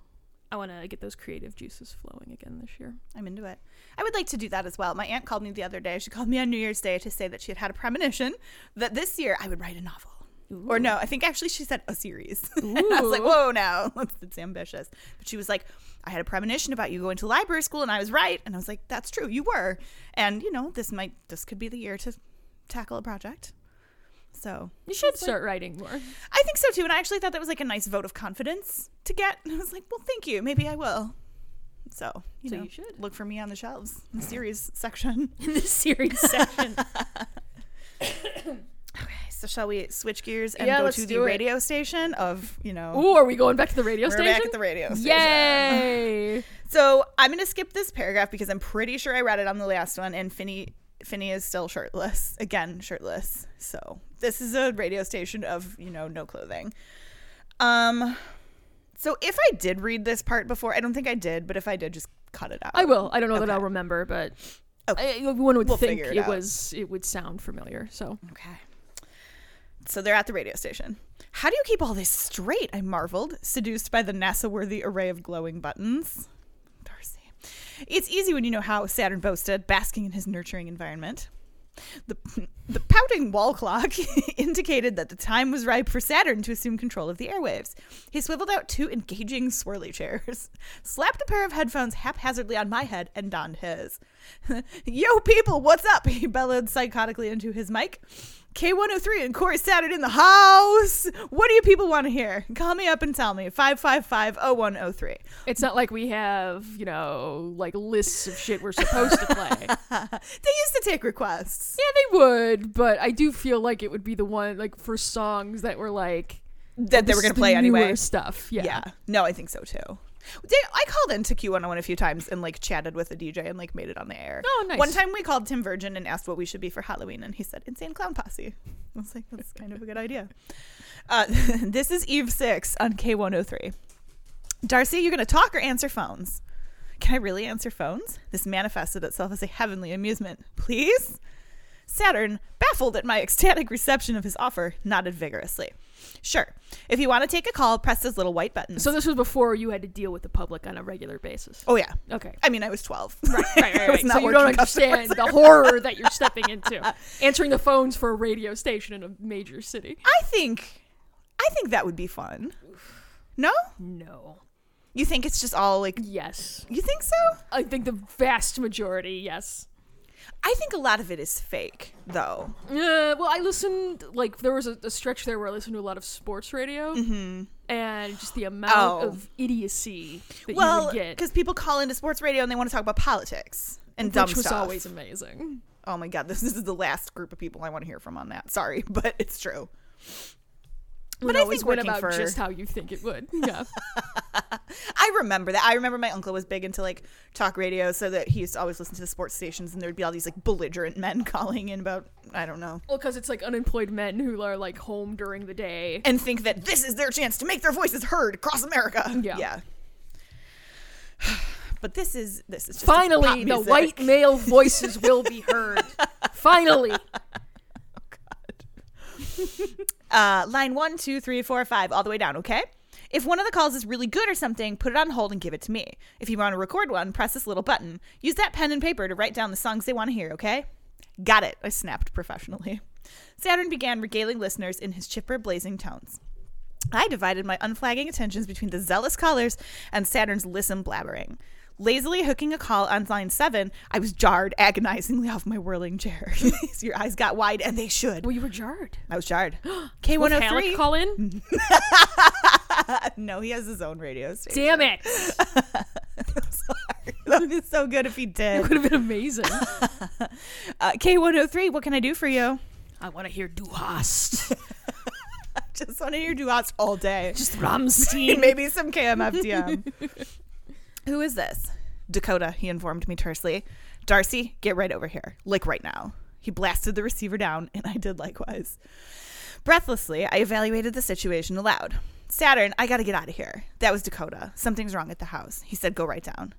I want to get those creative juices flowing again this year. I'm into it. I would like to do that as well. My aunt called me the other day. She called me on New Year's Day to say that she had had a premonition that this year I would write a novel. Or no, I think actually she said a series. and I was like, whoa, now that's ambitious. But she was like, I had a premonition about you going to library school, and I was right. And I was like, that's true, you were. And you know, this might, this could be the year to tackle a project. So You should start writing more. I think so too. And I actually thought that was like a nice vote of confidence to get. And I was like, well, thank you. Maybe I will. So you So know, you should. look for me on the shelves in the series section. in the series section. Okay, so shall we switch gears and Yeah, go to the it. radio station of you know? Ooh, are we going back to the radio we're station? back at the radio station. Yay! So I'm gonna skip this paragraph because I'm pretty sure I read it on the last one, and Finney Finney is still shirtless again, shirtless. So this is a radio station of you know no clothing. Um, so if I did read this part before, I don't think I did, but if I did, just cut it out. I will. I don't know that I'll remember, but Okay. I, one would We'll think it, it was it would sound familiar. So Okay. So they're at the radio station. How do you keep all this straight? I marveled, seduced by the NASA worthy array of glowing buttons. It's easy when you know how Saturn boasted, basking in his nurturing environment. The, the pouting wall clock indicated that the time was ripe for Saturn to assume control of the airwaves. He swiveled out two engaging swirly chairs, slapped a pair of headphones haphazardly on my head, and donned his. Yo, people, what's up? He bellowed psychotically into his mic. K103 and Corey Saturn in the house. What do you people want to hear? Call me up and tell me. 555-0103. it's not like we have you know like lists of shit we're supposed to play. They used to take requests. Yeah, they would, but I do feel like it would be the one like for songs that were like That they were going to play anyway. stuff. Yeah. Yeah. No, I think so too. I called into Q101 a few times and like chatted with the DJ and like made it on the air. Oh, nice. One time we called Tim Virgin and asked what we should be for Halloween, and he said Insane Clown Posse. I was like, that's kind of a good idea. Uh, this is Eve 6 on K103. Darcy, you going to talk or answer phones? Can I really answer phones? This manifested itself as a heavenly amusement. Please? Saturn, baffled at my ecstatic reception of his offer, nodded vigorously. Sure. If you want to take a call, press this little white button. So this was before you had to deal with the public on a regular basis. oh yeah. Okay. I mean, I was 12. Right, right, right. right. So you don't understand the horror that you're stepping into. Uh, answering the phones for a radio station in a major city. I think I think that would be fun. No? No. You think it's just all like Yes. you think so? I think the vast majority, yes. I think a lot of it is fake, though. Uh, well, I listened, like, there was a, a stretch there where I listened to a lot of sports radio. And just the amount Oh. of idiocy that you Well, would get. because people call into sports radio and they want to talk about politics and dumb stuff. Which was always amazing. oh my god, this, this is the last group of people I want to hear from on that. Sorry, but it's true. But I always think working about for- just how you think it would. Yeah. I remember that. I remember my uncle was big into like talk radio, so that he used to always listen to the sports stations, and there would be all these like belligerent men calling in about I don't know, well, because it's like unemployed men who are like home during the day. and think that this is their chance to make their voices heard across America. Yeah. yeah. But this is this is just Finally, the white male voices will be heard. Finally. Oh, uh, line one, two, three, four, five, all the way down, okay? If one of the calls is really good or something, put it on hold and give it to me. If you want to record one, press this little button. Use that pen and paper to write down the songs they want to hear, okay? Got it, I snapped professionally. Saturn began regaling listeners in his chipper, blazing tones. I divided my unflagging attentions between the zealous callers and Saturn's listen blabbering. Lazily hooking a call on line seven, I was jarred agonizingly off my whirling chair. Your eyes got wide, and they should. Well, you were jarred. I was jarred. K103. Halleck call in? no, he has his own radio station. Damn it. Sorry. That would be so good if he did. It would have been amazing. Uh, K103, what can I do for you? I want to hear Du Hast. Just want to hear Du Hast all day. Just Rammstein. Maybe some KMFDM. Who is this? Dakota, he informed me tersely. Darcy, get right over here. Like right now. He blasted the receiver down, and I did likewise. Breathlessly, I evaluated the situation aloud. Saturn, I gotta get out of here. That was Dakota. Something's wrong at the house. He said, go right down.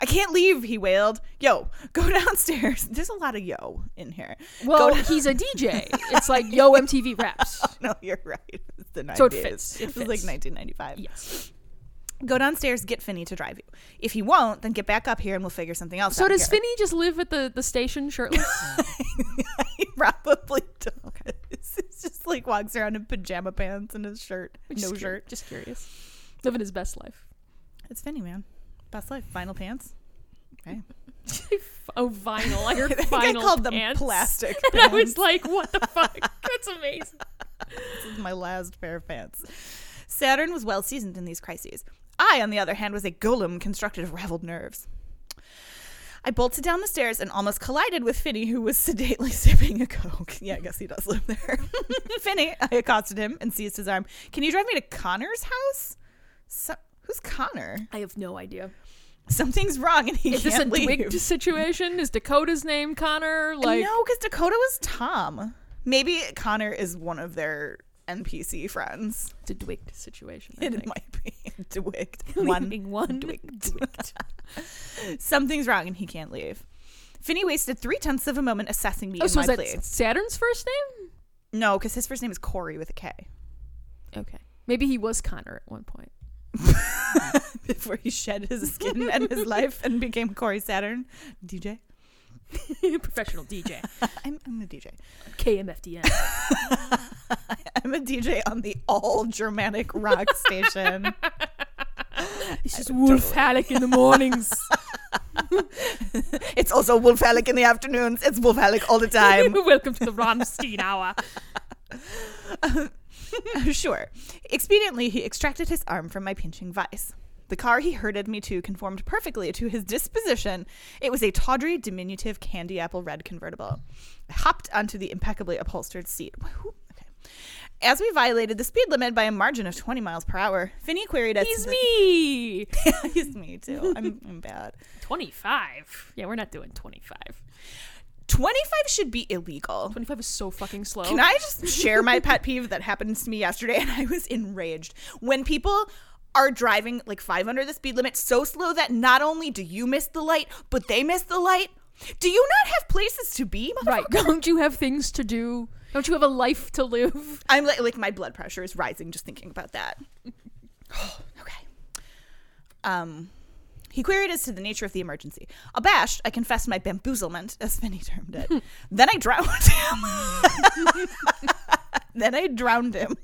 I can't leave, he wailed. Yo, go downstairs. There's a lot of yo in here. Well, go he's a DJ. It's like Yo MTV Raps. no, you're right. It's the 90s. So it fits. It It was like 1995. Yes. Go downstairs, get Finney to drive you. If he won't, then get back up here and we'll figure something else So out. So does here. Finney just live at the, the station shirtless? he probably does. Okay. He's just like walks around in pajama pants and his shirt, Just no shirt. Just curious. Living his best life. It's Finney, man. Best life. Final pants. Okay. oh, vinyl. I heard I vinyl I called them plastic. And I was like, what the fuck? That's amazing. This is my last pair of pants. Saturn was well seasoned in these crises. I, on the other hand, was a golem constructed of raveled nerves. I bolted down the stairs and almost collided with Finney, who was sedately sipping a Coke. Yeah, I guess he does live there. Finney, I accosted him and seized his arm. Can you drive me to Connor's house? So, who's Connor? I have no idea. Something's wrong and he Is this a can't leave. Situation? Is Dakota's name Connor? Like, no, because Dakota was Tom. Maybe Connor is one of their NPC friends. it's a Dwigged situation. I It think. might be Dwigged. One Leaving one Dwigged. Something's wrong and he can't leave. Finney wasted three tenths of a moment assessing me Oh, so my is that plea. Saturn's first name? No, because his first name is Corey with a K. Okay. Maybe he was Connor at one point. Before he shed his skin and his life and became Corey Saturn. DJ? Professional DJ. I'm, I'm a DJ. KMFDM. I'm a DJ on the all Germanic rock station. It's just Wolf Halleck in the mornings. It's also Wolf Halleck in the afternoons. It's Wolf Halleck all the time. Welcome to the Rammstein Hour. sure. Expediently, he extracted his arm from my pinching vice. The car he herded me to conformed perfectly to his disposition. It was a tawdry, diminutive candy apple red convertible. I hopped onto the impeccably upholstered seat. Okay. As we violated the speed limit by a margin of 20 miles per hour, Finney queried us. He's me. He's me too. I'm, I'm bad. 25. Yeah, we're not doing 25. 25 should be illegal. 25 is so fucking slow. Can I just share my pet peeve that happened to me yesterday and I was enraged? When people are driving like five under the speed limit so slow that not only do you miss the light, but they miss the light. Do you not have places to be? Right. Don't you have things to do? Don't you have a life to live? I'm like, like my blood pressure is rising just thinking about that. okay. Um, he queried as to the nature of the emergency. Abashed, I confessed my bamboozlement, as Finney termed it. then I drowned him. then I drowned him.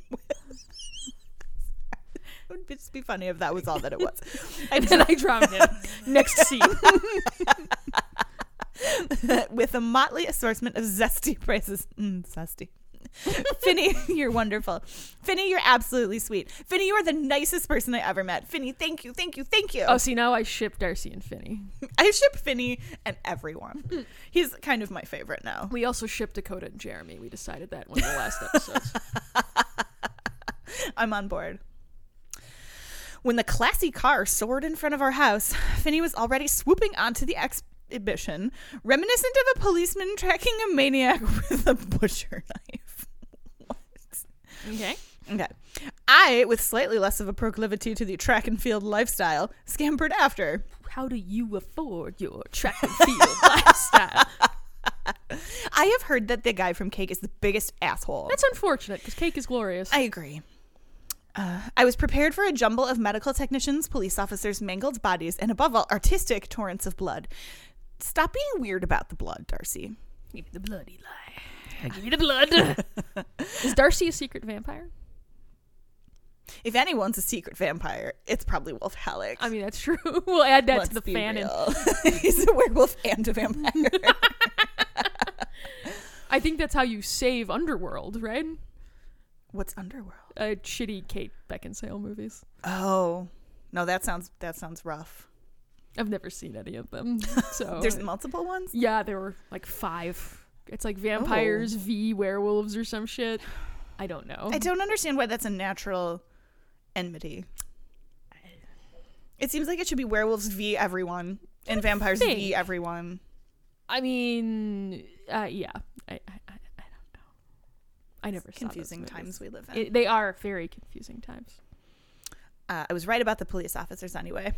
It would just be funny if that was all that it was. And then I drowned him. Next scene. with a motley assortment of zesty phrases. Mm, zesty. Finny, you're wonderful. Finny, you're absolutely sweet. Finny, you are the nicest person I ever met. Finny, thank you, thank you, thank you. Oh, see, now I ship Darcy and Finney. I ship Finny and everyone. He's kind of my favorite now. We also ship Dakota and Jeremy. We decided that in one of the last episodes. I'm on board. When the classy car soared in front of our house, Finny was already swooping onto the exhibition, reminiscent of a policeman tracking a maniac with a butcher knife. what? Okay. Okay. I, with slightly less of a proclivity to the track and field lifestyle, scampered after. How do you afford your track and field lifestyle? I have heard that the guy from Cake is the biggest asshole. That's unfortunate because cake is glorious. I agree. Uh, I was prepared for a jumble of medical technicians, police officers, mangled bodies, and above all, artistic torrents of blood. Stop being weird about the blood, Darcy. Give me the blood, Eli. Give me the blood. is Darcy a secret vampire? If anyone's a secret vampire, it's probably Wolf Halleck. I mean, that's true. we'll add that Let's to the be fanon. real. He's a werewolf and a vampire. I think that's how you save Underworld, right? What's Underworld? Uh, shitty Kate Beckinsale movies. Oh, no, that sounds that sounds rough. I've never seen any of them. So There's multiple ones. yeah, there were like five. It's like vampires Oh. v werewolves or some shit. I don't know. I don't understand why that's a natural enmity. It seems like it should be werewolves v everyone and vampires v everyone. I mean, uh, yeah. I, I, I, I don't know. I never Confusing times we live in. It, they are very confusing times. uh, I was right about the police officers anyway.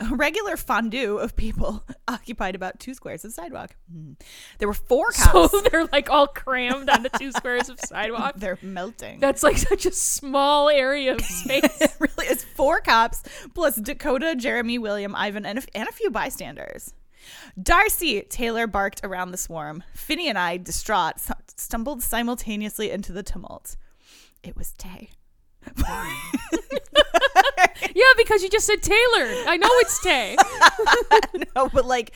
A regular fondue of people occupied about two squares of sidewalk. Hmm. There were four cops. So they're like all crammed onto two squares of sidewalk. They're melting. That's like such a small area of space. really is four cops plus Dakota, Jeremy, William, Ivan, and a, and a few bystanders. Darcy Taylor barked around the swarm. Finney and I, distraught, stumbled simultaneously into the tumult. It was Tay. yeah, because you just said Taylor. I know it's Tay. no, but like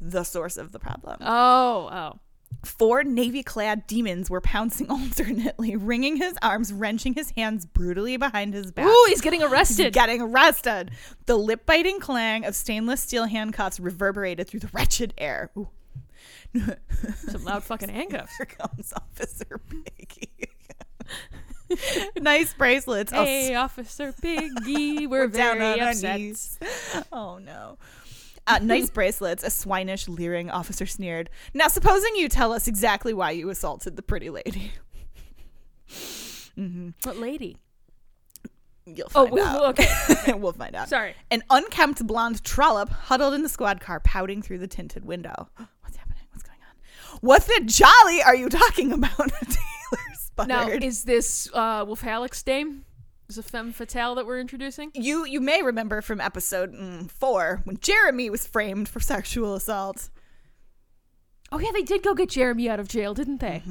the source of the problem. Oh, oh. Four navy clad demons were pouncing alternately, wringing his arms, wrenching his hands brutally behind his back. Ooh, he's getting arrested. He's Getting arrested. The lip biting clang of stainless steel handcuffs reverberated through the wretched air. Ooh. Some loud fucking handcuffs. Here comes Officer Piggy. nice bracelets. I'll Hey, Officer Piggy, we're, We're down very on our knees. Oh no. Uh, nice bracelets, a swinish, leering officer sneered. Now, supposing you tell us exactly why you assaulted the pretty lady. What lady? You'll Oh, find well, out. okay. we'll find out. Sorry. An unkempt blonde trollop huddled in the squad car, pouting through the tinted window. What's happening? What's going on? What the jolly are you talking about? Taylor sputtered. Now, is this uh, Wolf Halleck's dame? Is a femme fatale that we're introducing? you you may remember from episode mm, four when Jeremy was framed for sexual assault. Oh yeah, they did go get Jeremy out of jail, didn't they?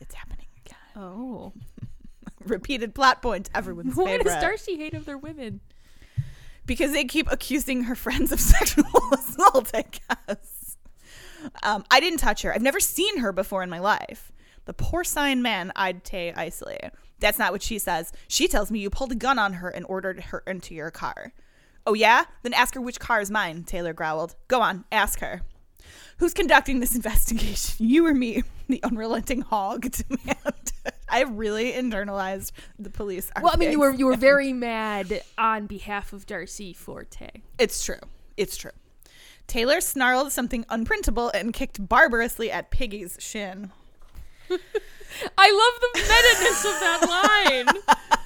It's happening again. Oh. Repeated plot point. Everyone's Why favorite. does Darcy hate other women? because they keep accusing her friends of sexual assault. I guess. Um, I didn't touch her. I've never seen her before in my life. The porcine man eyed Tay icily. That's not what she says. She tells me you pulled a gun on her and ordered her into your car. Oh, yeah? Then ask her which car is mine, Taylor growled. Go on, ask her. Who's conducting this investigation? You or me? The unrelenting hog demand. I really internalized the police. Well, I mean, you were you were very mad on behalf of Darcy Forte. It's true. It's true. Taylor snarled something unprintable and kicked barbarously at Piggy's shin. I love the meta-ness of that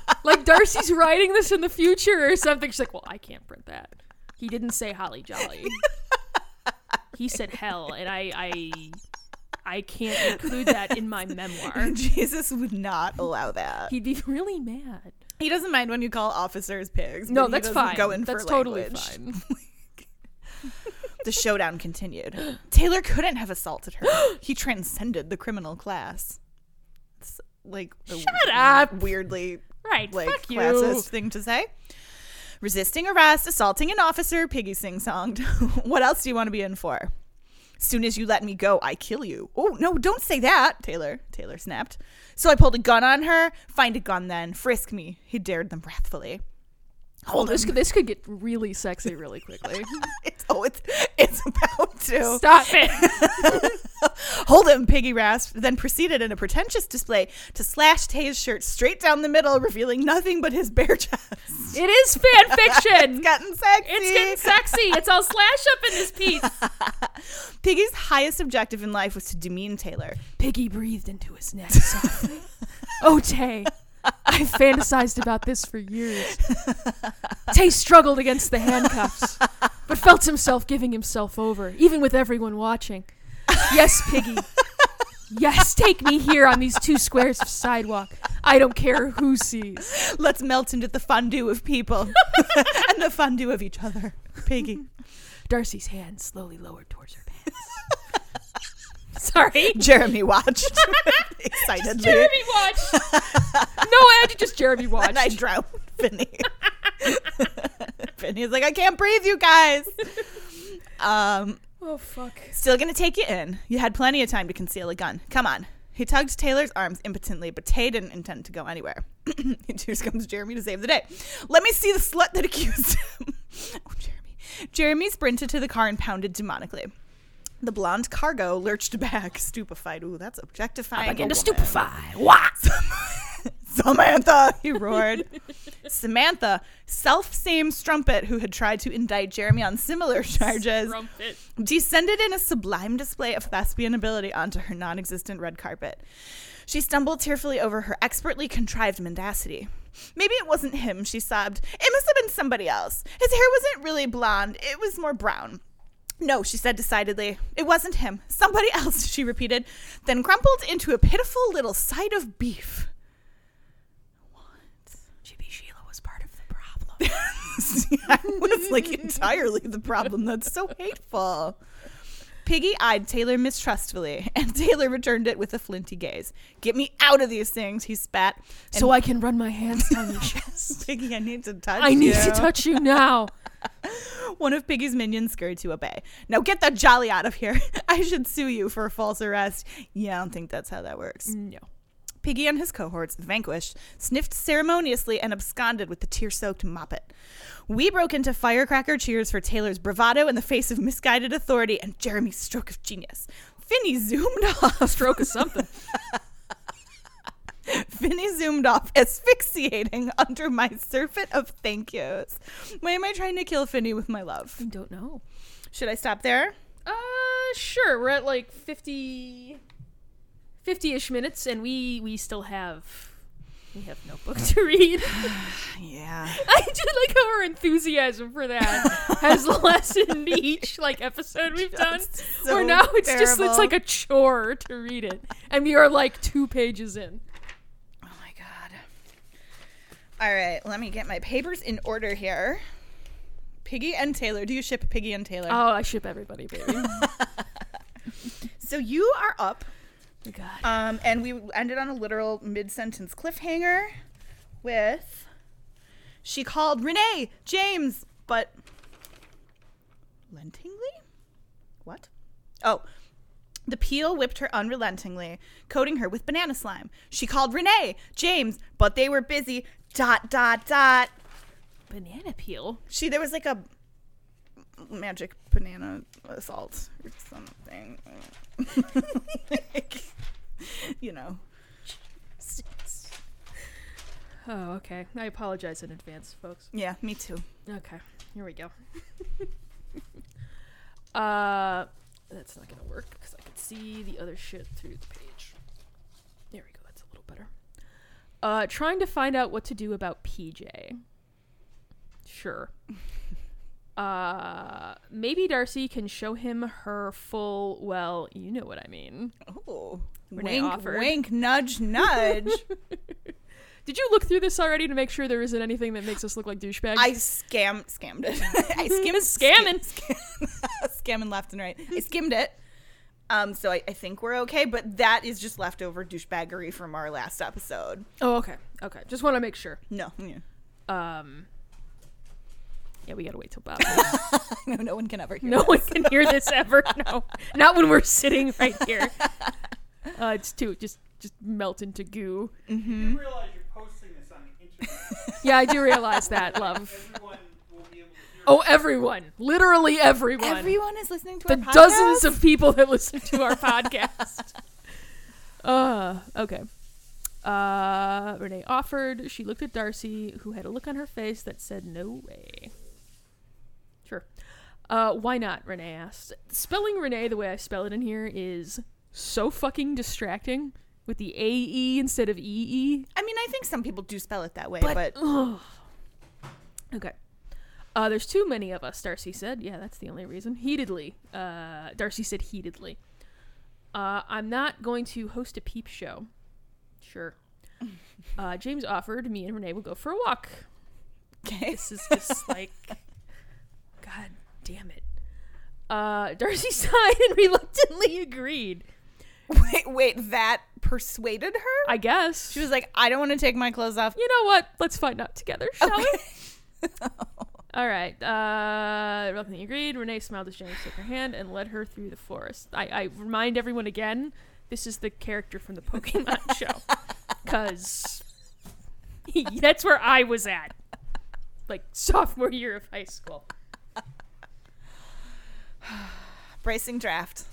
line. like Darcy's writing this in the future or something. She's like, "Well, I can't print that." He didn't say Holly Jolly. He said hell, and I I I can't include that in my memoir. Jesus would not allow that. He'd be really mad. He doesn't mind when you call officers pigs. No, that's fine. Go in that's for totally language. fine. The showdown continued. Taylor couldn't have assaulted her. he transcended the criminal class. Like Shut up. weirdly Right, like fuck you. classist thing to say. Resisting arrest, assaulting an officer, Piggy sing songed. what else do you want to be in for? Soon as you let me go, I kill you. Oh no, don't say that, Taylor. Taylor snapped. So I pulled a gun on her. Find a gun then. Frisk me. He dared them wrathfully. Oh, this could this could get really sexy really quickly. It's oh, it's it's about to. Stop it. Hold him, Piggy rasped, then proceeded in a pretentious display to slash Tay's shirt straight down the middle, revealing nothing but his bare chest. It is fan fiction. It's getting sexy. It's getting sexy. It's all slash up in this piece. Piggy's highest objective in life was to demean Taylor. Piggy breathed into his neck softly. oh, Tay. I've fantasized about this for years. Tay struggled against the handcuffs, but felt himself giving himself over, even with everyone watching. Yes, Piggy. Yes, take me here on these two squares of sidewalk. I don't care who sees. Let's melt into the fondue of people and the fondue of each other. Piggy. Darcy's hand slowly lowered towards her. Sorry. Jeremy watched excitedly. Jeremy watched. No, to just Jeremy watched. And I drowned Finny. Finny's like, I can't breathe, you guys. Um, Oh fuck. Still gonna take you in. You had plenty of time to conceal a gun. Come on. He tugged Taylor's arms impotently, but Tay didn't intend to go anywhere. Here comes Jeremy to save the day. Let me see the slut that accused him. oh, Jeremy. Jeremy sprinted to the car and pounded demonically. The blonde cargo lurched back, stupefied. Ooh, that's objectifying. I a begin to stupefy. What? Samantha, he roared. Samantha, self same strumpet who had tried to indict Jeremy on similar charges, Trumpet. descended in a sublime display of thespian ability onto her non existent red carpet. She stumbled tearfully over her expertly contrived mendacity. Maybe it wasn't him, she sobbed. It must have been somebody else. His hair wasn't really blonde, it was more brown. No, she said decidedly. It wasn't him. Somebody else, she repeated, then crumpled into a pitiful little side of beef. Chibi Sheila was part of the problem. I was like entirely the problem. That's so hateful. Piggy eyed Taylor mistrustfully, and Taylor returned it with a flinty gaze. Get me out of these things, he spat. So I can run my hands down your chest. Piggy, I need to touch I need to touch you now. One of Piggy's minions scurried to obey. Now get that jolly out of here. I should sue you for false arrest. Yeah, I don't think that's how that works. Mm, no. Piggy and his cohorts, vanquished, sniffed ceremoniously and absconded with the tear soaked moppet. We broke into firecracker cheers for Taylor's bravado in the face of misguided authority and Jeremy's stroke of genius. Finny zoomed off. Stroke of something. Finny zoomed off, asphyxiating under my surfeit of thank yous. Why am I trying to kill Finny with my love? I don't know. Should I stop there? Uh, sure. We're at like 50 50-ish minutes and we we still have we have notebook to read. Yeah. I just like how our enthusiasm for that has lessened each like episode we've done. so Where now it's just it's like a chore to read it. And we are like two pages in. Oh my god. All right, let me get my papers in order here. Piggy and Taylor. Do you ship Piggy and Taylor? Oh, I ship everybody, baby. so you are up. God. Um, and we ended on a literal mid-sentence cliffhanger with she called Renee James, but relentingly? What? Oh. The peel whipped her unrelentingly, coating her with banana slime. She called Renee James, but they were busy. Dot dot dot. Banana peel. She there was like a magic banana assault or something. Like, you know. Oh, okay. I apologize in advance, folks. Yeah, me too. Okay, here we go. uh, that's not gonna work because I can see the other shit through the page. There we go. That's a little better. Uh, trying to find out what to do about PJ. Sure. Uh, maybe Darcy can show him her full. Well, you know what I mean. Oh, Renee wink, offered. wink, nudge, nudge. Did you look through this already to make sure there isn't anything that makes us look like douchebags? I scam scammed it. I skimmed Scamming. skim- scamming left and right. I skimmed it. Um, so I, I think we're okay, but that is just leftover douchebaggery from our last episode. oh, okay, okay. Just want to make sure. No, yeah. Um, yeah, we gotta wait till Bob. no, no one can ever hear. no this. one can hear this ever. No, not when we're sitting right here. Uh, it's too just just melt into goo. You realize you're posting this on the internet. Yeah, I do realize that, love. Everyone will be able to hear Oh, everyone, literally everyone. Everyone is listening to the our podcast? dozens of people that listen to our podcast. Uh, okay. Uh, Renee offered. She looked at Darcy, who had a look on her face that said, "No way." Sure. Uh, why not? Renee asked. Spelling Renee the way I spell it in here is so fucking distracting with the A E instead of E E. I mean, I think some people do spell it that way, But, but, okay. Uh, there's too many of us, Darcy said. Yeah, that's the only reason. Heatedly. Uh, Darcy said heatedly. Uh, I'm not going to host a peep show. Sure. Uh, James offered me and Renee will go for a walk. okay. This is just like, God damn it. Uh, Darcy sighed and reluctantly agreed. Wait, wait, that persuaded her? I guess. she was like, I don't want to take my clothes off. you know what? Let's find out together, shall we? Okay. All right. Uh, reluctantly agreed. Renee smiled as James took her hand and led her through the forest. I, I remind everyone again, this is the character from the Pokemon show, because that's where I was at, like sophomore year of high school. Bracing draft.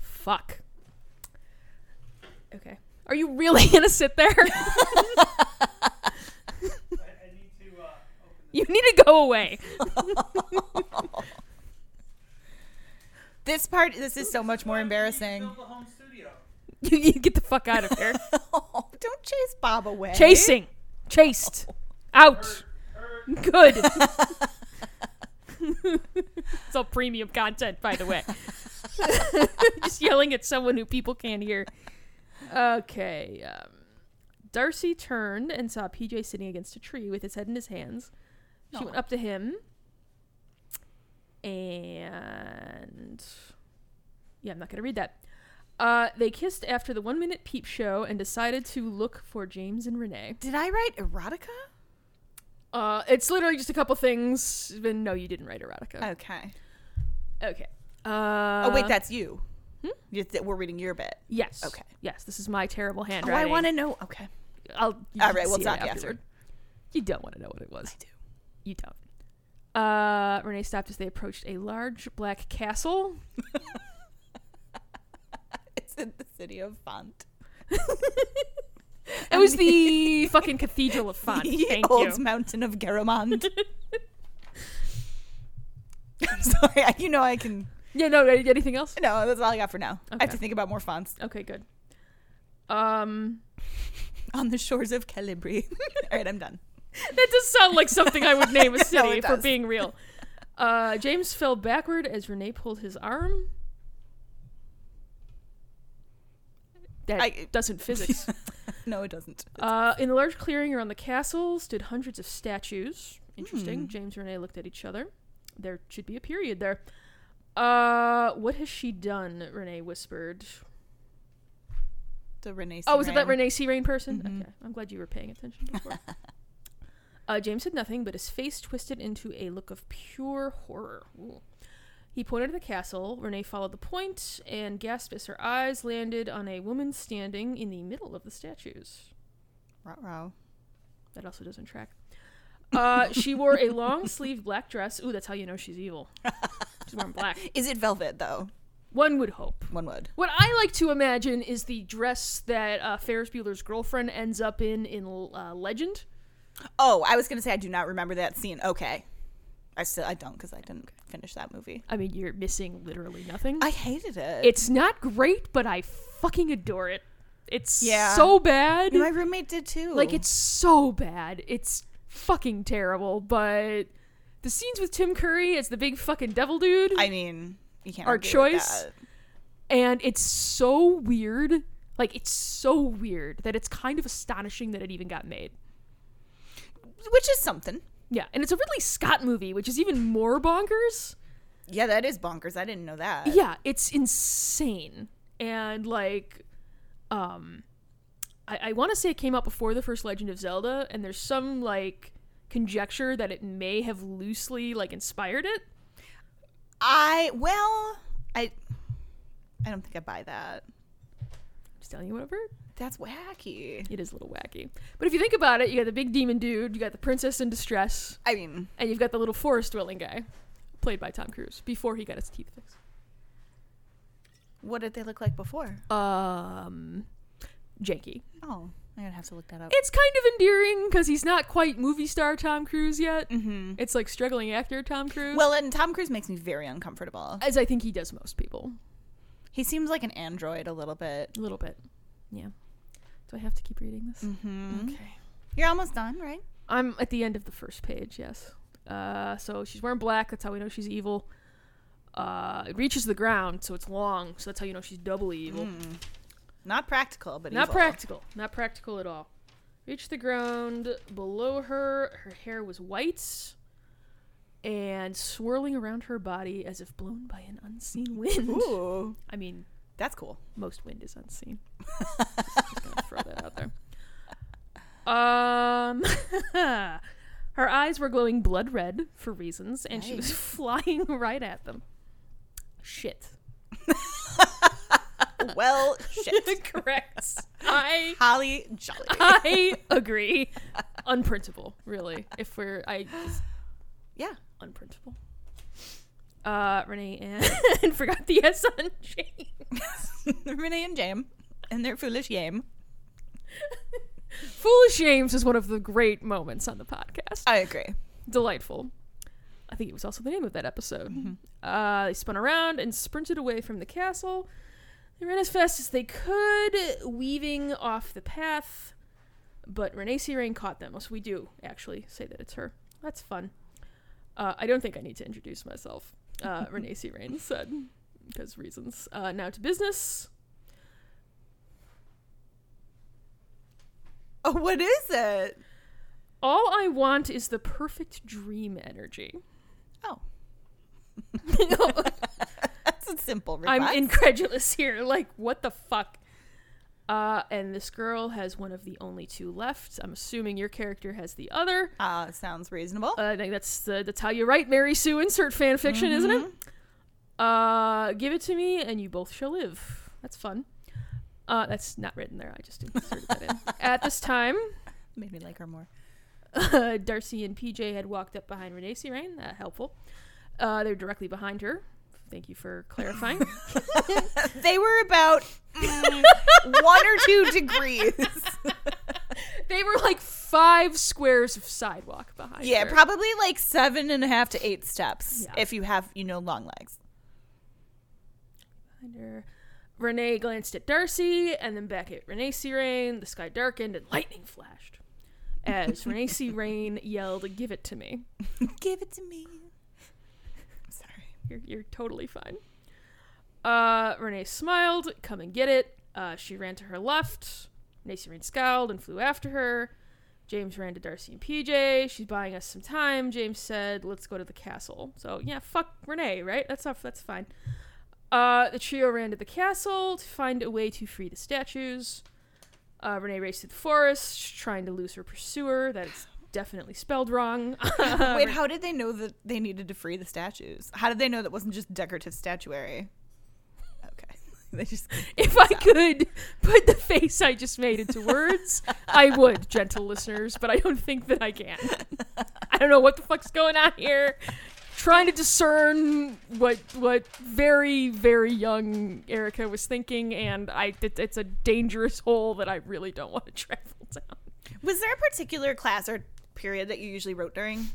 Fuck. Okay. Are you really gonna sit there? I, I need to uh, open you need to go away. This part, this is so much more Why would we embarrassing. Build a home. You, you get the fuck out of here. Oh, don't chase Bob away. Chasing. Chased. Out. Good. it's all premium content, by the way. Just yelling at someone who people can't hear. Okay. Um, Darcy turned and saw PJ sitting against a tree with his head in his hands. She went up to him and. Yeah, I'm not going to read that. Uh, they kissed after the one minute peep show and decided to look for James and Renee. Did I write erotica? Uh, it's literally just a couple things. But no, you didn't write erotica. Okay. Okay. Uh, oh wait, that's you. hmm? We're reading your bit. yes. Okay. Yes, this is my terrible handwriting. Oh. I want to know. Okay. I'll. All right, we'll talk after. afterward. You don't want to know what it was. I do. You don't. Uh, Renee stopped as they approached a large black castle. It's in the city of Font. It was the fucking cathedral of Font. the Thank old you. mountain of Garamond. I'm sorry. I- You know I can. Yeah. No. Anything else? No, that's all I got for now. I have to think about more fonts Okay. Good. Um, on the shores of Calibri. all right, I'm done. That does sound like something I would name a city it if being real. Uh, James fell backward as Renee pulled his arm. That I- doesn't physics. No, it doesn't. uh, in the large clearing around the castle stood hundreds of statues. Interesting. Hmm. James and Renee looked at each other. There should be a period there. Uh, what has she done? Renee whispered. The Renee. Oh, was it that. Renee C. Rain person? Mhm. Okay, I'm glad you were paying attention before. uh, James said nothing, but his face twisted into a look of pure horror. Ooh. He pointed at the castle. Renee followed the point and gasped as her eyes landed on a woman standing in the middle of the statues. Ruh-roh. That also doesn't track. Uh, she wore a long sleeved black dress. Ooh, that's how you know she's evil. She's wearing black. Is it velvet though? One would hope. One would. What I like to imagine is the dress that uh, Ferris Bueller's girlfriend ends up in in uh, Legend. Oh, I was gonna say I do not remember that scene. Okay, I still I don't because I didn't finish that movie. I mean, you're missing literally nothing. I hated it. it's not great, but I fucking adore it. It's Yeah. so bad. my roommate did too. Like it's so bad. It's fucking terrible, but The scenes with Tim Curry as the big fucking devil dude, I mean, you can't Our argue with choice? that. and it's so weird. Like it's so weird that it's kind of astonishing that it even got made. Which is something. Yeah, and it's a Ridley Scott movie, which is even more bonkers. Yeah, that is bonkers. I didn't know that. Yeah, it's insane. And like um I, I wanna say it came out before the first Legend of Zelda, and there's some like conjecture that it may have loosely like inspired it. I well, I I don't think I buy that. I'm Just telling you what I've heard. That's wacky. It is a little wacky. But if you think about it, you got the big demon dude, you got the princess in distress, I mean, and you've got the little forest dwelling guy, played by Tom Cruise, before he got his teeth fixed. what did they look like before? Um janky. Oh, I'm gonna have to look that up. It's kind of endearing because he's not quite movie star Tom Cruise yet. hmm It's like struggling actor Tom Cruise. Well, and Tom Cruise makes me very uncomfortable. as I think he does most people. He seems like an android a little bit. A little bit. Yeah. Do I have to keep reading this? Mm-hmm. Okay. You're almost done, right? I'm at the end of the first page, yes. Uh, so she's wearing black. That's how we know she's evil. Uh, it reaches the ground, so it's long. So that's how you know she's doubly evil. Mm. Not practical, but Not evil. practical. Not practical at all. Reached the ground below her. Her hair was white and swirling around her body as if blown by an unseen wind. Ooh, I mean, that's cool. most wind is unseen. just, gonna throw that out there. Um, her eyes were glowing blood red for reasons, and she was flying right at them. Shit. well, shit. Correct. I Holly Jolly. I agree. Unprintable, really. If we're I just yeah. unprintable. Uh, Renee and, forgot the S on James. Renee and Jam and their foolish game. Foolish James is one of the great moments on the podcast. I agree. Delightful. I think it was also the name of that episode. Uh, they spun around and sprinted away from the castle. They ran as fast as they could, weaving off the path. But Renee C. Rain caught them. So we do actually say that it's her. That's fun. Uh, I don't think I need to introduce myself. Uh, Renee C. Rain said, because reasons. Uh, now to business. Oh, what is it? All I want is the perfect dream energy. Oh. That's a simple request. I'm incredulous here. Like, what the fuck? Uh, and this girl has one of the only two left. I'm assuming your character has the other. Uh, sounds reasonable. Uh, I think that's the, that's how you write Mary Sue insert fan fiction, isn't it? Uh, give it to me, and you both shall live. That's fun. Uh, that's not written there. I just inserted that in. At this time, Made me like her more. uh, Darcy and PJ had walked up behind Renee. Rain. Uh, helpful. Uh, they're directly behind her. Thank you for clarifying. They were about mm, one or two degrees. they were like five squares of sidewalk behind yeah, her. probably like seven and a half to eight steps Yeah. if you have, you know, long legs. Behind her. Renee glanced at Darcy and then back at Renee C. Rain. The sky darkened and lightning flashed. As Renee C. Rain yelled, Give it to me. Give it to me. I'm sorry. You're, you're totally fine. Uh, Renee smiled, Come and get it. Uh, she ran to her left. Renee C. Rain scowled and flew after her. James ran to Darcy and PJ. She's buying us some time. James said, "Let's go to the castle." So yeah, fuck Renee, right? That's off. That's fine. Uh, the trio ran to the castle to find a way to free the statues. Uh, Renee raced through the forest, trying to lose her pursuer. That's definitely spelled wrong. Wait, how did they know that they needed to free the statues? How did they know that wasn't just decorative statuary? Okay. they just if I could put the face I just made into words, I would, gentle listeners, but I don't think that I can. I don't know what the fuck's going on here. Trying to discern what what very very young Erica was thinking, and I it, it's a dangerous hole that I really don't want to travel down. Was there a particular class or period that you usually wrote during?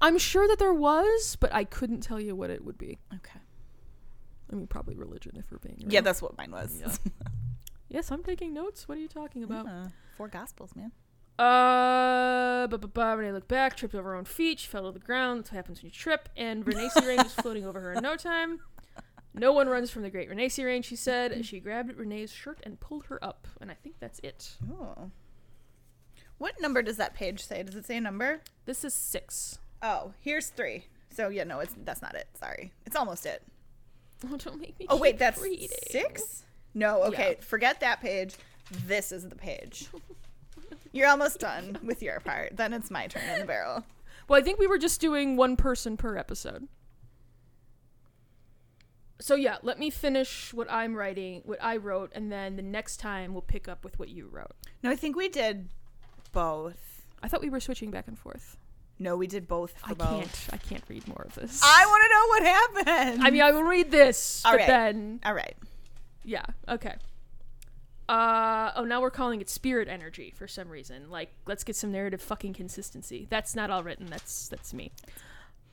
I'm sure that there was, but I couldn't tell you what it would be. Okay. I mean, probably religion if we're being. Yeah, that's what mine was. Yeah. Yes, I'm taking notes. What are you talking about? Uh, four gospels, man. Uh, but but but Renee looked back, tripped over her own feet, she fell to the ground. That's what happens when you trip. And Renee C. Rain was floating over her in no time. No one runs from the great Renee C. Rain, she said. as She grabbed Renee's shirt and pulled her up. And I think that's it. Oh. What number does that page say? Does it say a number? This is six. Oh, here's three. So yeah, no, it's that's not it. Sorry, it's almost it. Oh, don't make me. Oh wait, that's reading. six. No, okay, Yeah. forget that page. This is the page. You're almost done with your part. Then it's my turn in the barrel. Well, I think we were just doing one person per episode. So yeah, let me finish what I'm writing, what I wrote, and then the next time we'll pick up with what you wrote. No, I think we did both. I thought we were switching back and forth. No, we did both. For I both. can't. I can't read more of this. I want to know what happened. I mean, I will read this, All but right. then all right. yeah, okay. Uh oh, now we're calling it spirit energy for some reason. Like, let's get some narrative fucking consistency. That's not all written. That's that's me.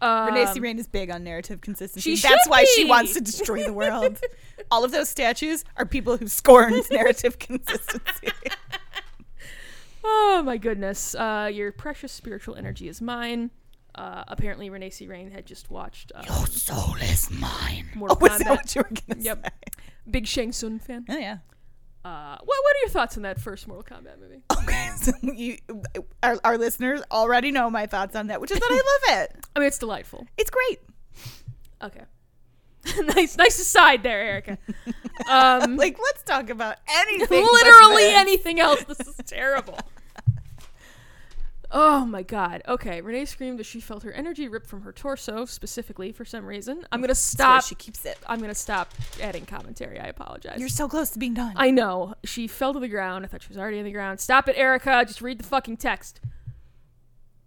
Um, Renee C. Rain is big on narrative consistency. That's why she wants to destroy the world. All of those statues are people who scorn narrative consistency. Oh my goodness. Uh, your precious spiritual energy is mine. Uh, apparently, Renee C. Rain had just watched um, soul is mine. Mortal Oh, was that what you were gonna Yep. say? Big Shang Tsung fan. Oh yeah. Uh, what what are your thoughts on that first Mortal Kombat movie? Okay, so you, our, our listeners already know my thoughts on that, which is that I love it. I mean, it's delightful. It's great. Okay. nice, nice aside there, Erica. Um, Like, let's talk about anything. literally anything else. This is terrible. Oh my god. Okay, Renee screamed as she felt her energy rip from her torso, specifically for some reason. I'm gonna stop. She keeps it. I'm gonna stop adding commentary. I apologize. You're so close to being done. I know. She fell to the ground. I thought she was already on the ground. Stop it, Erica. Just read the fucking text.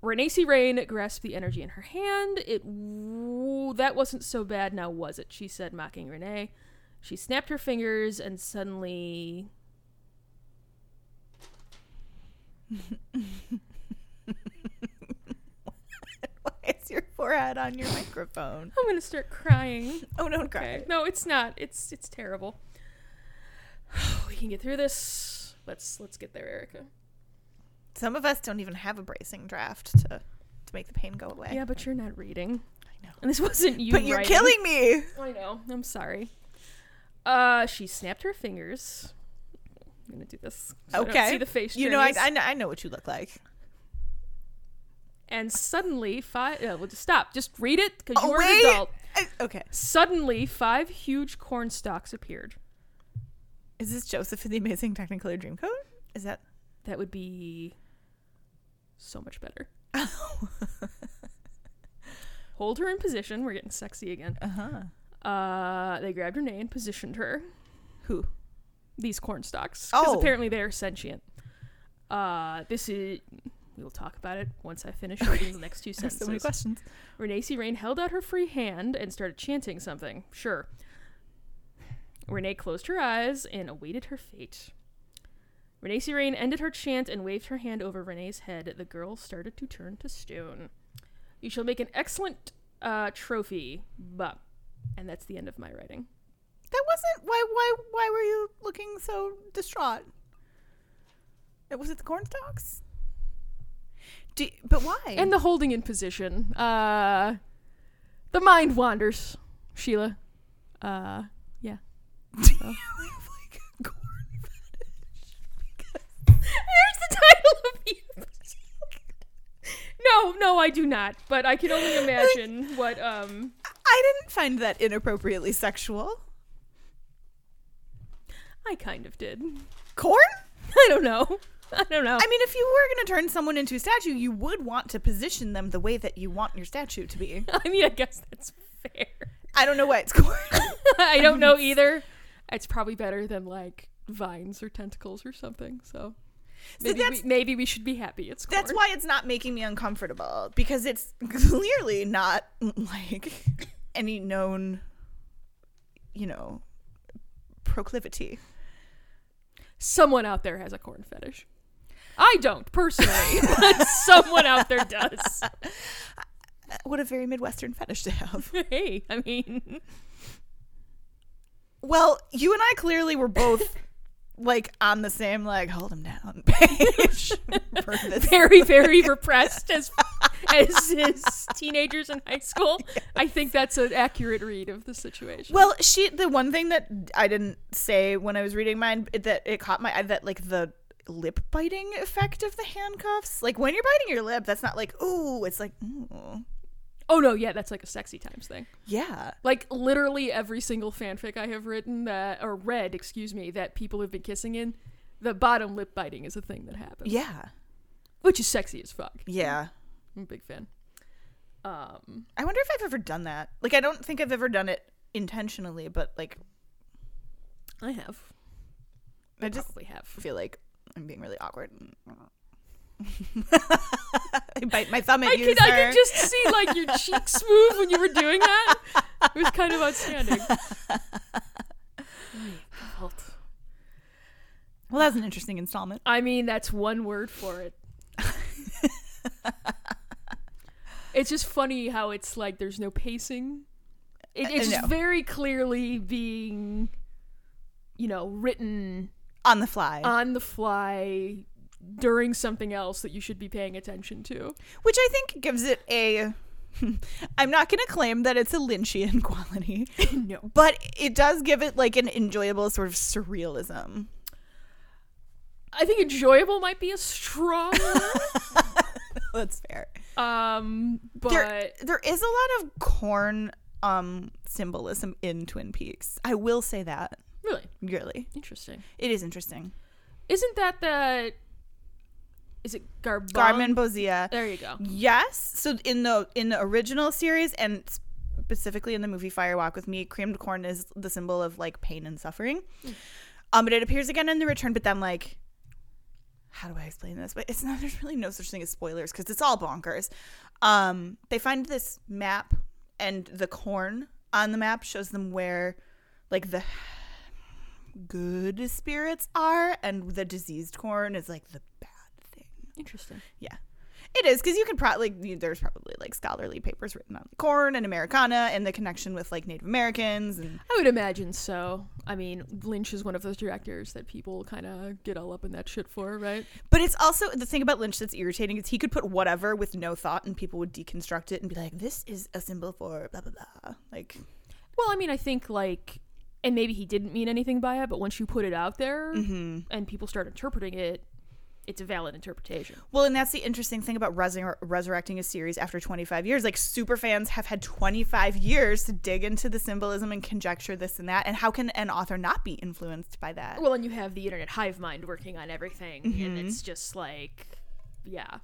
Renee C. Rain grasped the energy in her hand. It w- that wasn't so bad now, was it? She said, mocking Renee. She snapped her fingers and suddenly Your forehead on your microphone? I'm gonna start crying. Oh, don't cry. Okay. No, it's not. It's it's terrible. we can get through this. Let's let's get there, Erica. Some of us don't even have a bracing draft to to make the pain go away. Yeah, but you're not reading. I know. And this wasn't you. but you're killing me. I know. I'm sorry. Uh, she snapped her fingers. I'm gonna do this. so I don't Okay. see the face. You know, I, journeys. I know I know what you look like. And suddenly, five. Uh, well, just stop. Just read it because Oh, you're an adult. I- okay. Suddenly, five huge corn stalks appeared. Is this Joseph in the Amazing Technicolor Dreamcoat? Is that? That would be so much better. Hold her in position. We're getting sexy again. Uh huh. Uh, they grabbed Renee and positioned her. Who? These corn stalks. Because Oh. apparently they're sentient. Uh, this is. We'll talk about it once I finish reading the next two sentences. so many questions. Renee C. Rain held out her free hand and started chanting something. Sure. Renee closed her eyes and awaited her fate. Renee C. Rain ended her chant and waved her hand over Renee's head. The girl started to turn to stone. You shall make an excellent uh, trophy, but. And that's the end of my writing. That wasn't why. Why? Why were you looking so distraught? It was it the corn stalks? Do, but why? And the holding in position. Uh, the mind wanders, Sheila. Uh, yeah. Do you have like a corn fetish? Because Here's the title of the episode. No, no, I do not. But I can only imagine what. Um, I didn't find that inappropriately sexual. I kind of did. Corn? I don't know. I don't know. I mean, if you were going to turn someone into a statue, you would want to position them the way that you want your statue to be. I mean, I guess that's fair. I don't know why it's corn. I don't know either. It's probably better than like vines or tentacles or something. So So maybe we, maybe we should be happy. It's corn. That's why it's not making me uncomfortable because it's clearly not like any known, you know, proclivity. someone out there has a corn fetish. I don't personally, but someone out there does. What a very Midwestern fetish to have. Hey, I mean, Well, you and I clearly were both like on the same like hold him down page very very repressed as as his teenagers in high school. I think that's an accurate read of the situation. Well, she the one thing that I didn't say when I was reading mine that it caught my eye that like the lip biting effect of the handcuffs. Like when you're biting your lip, that's not like ooh, it's like ooh. oh no, yeah, that's like a sexy times thing. Yeah. Like literally every single fanfic I have written that or read, excuse me, that people have been kissing in, the bottom lip biting is a thing that happens. Yeah. Which is sexy as fuck. Yeah. I'm a big fan. Um I wonder if I've ever done that. Like I don't think I've ever done it intentionally, but like I have. I just Probably have. feel like I'm being really awkward. I bite my thumb at I you, could, I could just see like your cheeks move when you were doing that. It was kind of outstanding. Well, that was an interesting installment. I mean, that's one word for it. it's just funny how it's like there's no pacing. It, uh, it's I just very clearly being, you know, written On the fly. on the fly during something else that you should be paying attention to. which I think gives it a. I'm not going to claim that it's a Lynchian quality, no. but it does give it like an enjoyable sort of surrealism. I think enjoyable might be a strong word. That's fair. Um, but There, there is a lot of corn um symbolism in Twin Peaks. I will say that. Really Really, interesting. it is interesting. Isn't that the? Is it Garbon? Garmonbozia. There you go. Yes. So in the in the original series and specifically in the movie Fire Walk with Me, creamed corn is the symbol of like pain and suffering. Um, but it appears again in the return. But then like, how do I explain this? But it's not. There's really no such thing as spoilers because it's all bonkers. Um, they find this map and the corn on the map shows them where like the good spirits are, and the diseased corn is like the bad thing. Interesting. Yeah. It is because you could probably like, there's probably like scholarly papers written on corn and Americana and the connection with like Native Americans and I would imagine so. I mean, Lynch is one of those directors that people kind of get all up in that shit for, right? but it's also the thing about Lynch that's irritating is he could put whatever with no thought and people would deconstruct it and be like this is a symbol for blah blah blah like Well, I mean, I think like, and maybe he didn't mean anything by it, but once you put it out there mm-hmm. and people start interpreting it, it's a valid interpretation. well and that's the interesting thing about resur- resurrecting a series after 25 years. Like super fans have had 25 years to dig into the symbolism and conjecture this and that and how can an author not be influenced by that? Well, and you have the internet hive mind working on everything, and mm-hmm. it's just like, yeah,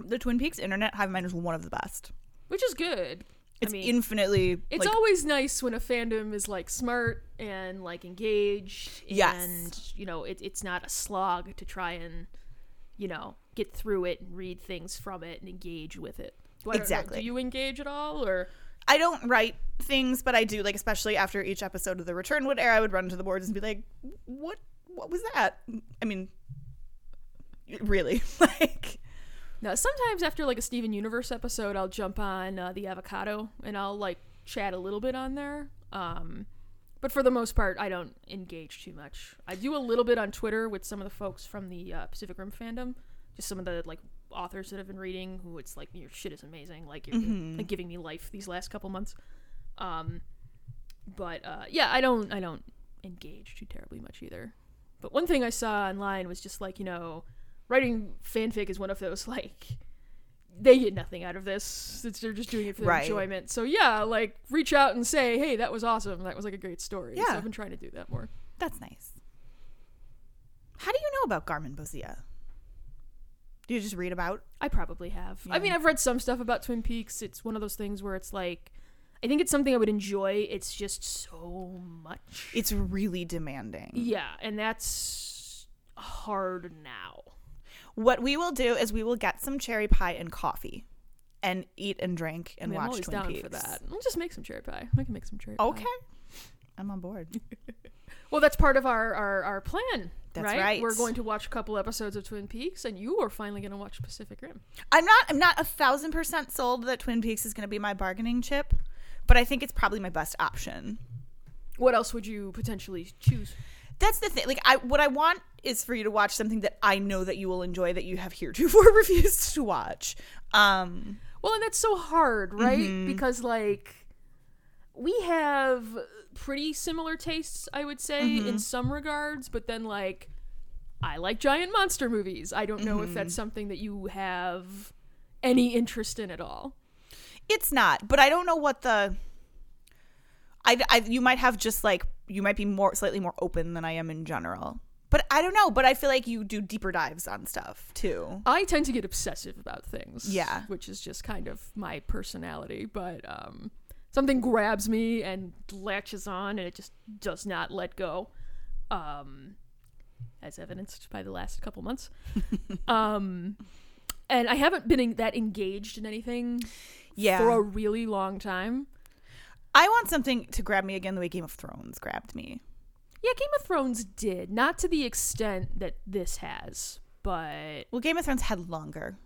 the Twin Peaks internet hive mind is one of the best. Which is good. It's I mean, infinitely It's like, always nice when a fandom is like smart and like engaged. Yes. And, you know, it, it's not a slog to try and, you know, get through it and read things from it and engage with it. Do I don't know, Exactly. Do you engage at all or? I don't write things, but I do like especially after each episode of the Return would air, I would run to the boards and be like, "What? What was that?" I mean, really, like, No, sometimes after like a Steven Universe episode, I'll jump on uh, the avocado and I'll like chat a little bit on there. Um, but for the most part, I don't engage too much. I do a little bit on Twitter with some of the folks from the uh, Pacific Rim fandom, just some of the like authors that have been reading. Who it's like your shit is amazing, like you're like, giving me life these last couple months. Um, but uh, yeah, I don't I don't engage too terribly much either. But one thing I saw online was just like you know, writing fanfic is one of those like they get nothing out of this. It's, they're just doing it for their Right. enjoyment. So yeah, like reach out and say, hey, that was awesome. That was like a great story. So Yeah. I've been trying to do that more. that's nice. How do you know about Garmonbozia? Do you just read about? I probably have. I mean, I've read some stuff about Twin Peaks. It's one of those things where it's like, I think it's something I would enjoy. It's just so much. It's really demanding. yeah, and that's hard now. What we will do is we will get some cherry pie and coffee, and eat and drink and I mean, I'm watch always Twin down Peaks. for that. We'll just make some cherry pie. I can make some cherry Okay, pie. Okay. I'm on board. Well, that's part of our, our, our plan. That's right? right. We're going to watch a couple episodes of Twin Peaks, and you are finally going to watch Pacific Rim. I'm not I'm not a thousand percent sold that Twin Peaks is going to be my bargaining chip, but I think it's probably my best option. What else would you potentially choose? That's the thing. Like I what I want is for you to watch something that I know that you will enjoy that you have heretofore refused to watch. Um Well, and that's so hard, right? Mm-hmm. Because like we have pretty similar tastes, I would say, Mm-hmm. in some regards, but then like I like giant monster movies. I don't know if Mm-hmm. that's something that you have any interest in at all. it's not, but I don't know what the I, I you might have just like you might be more slightly more open than I am in general. But I don't know, but I feel like you do deeper dives on stuff too. I tend to get obsessive about things. Yeah. Which is just kind of my personality. But um, something grabs me and latches on and it just does not let go. Um, as evidenced by the last couple months. um, and I haven't been en- that engaged in anything Yeah. for a really long time. I want something to grab me again the way Game of Thrones grabbed me. Yeah, Game of Thrones did. Not to the extent that this has, but Well, Game of Thrones had longer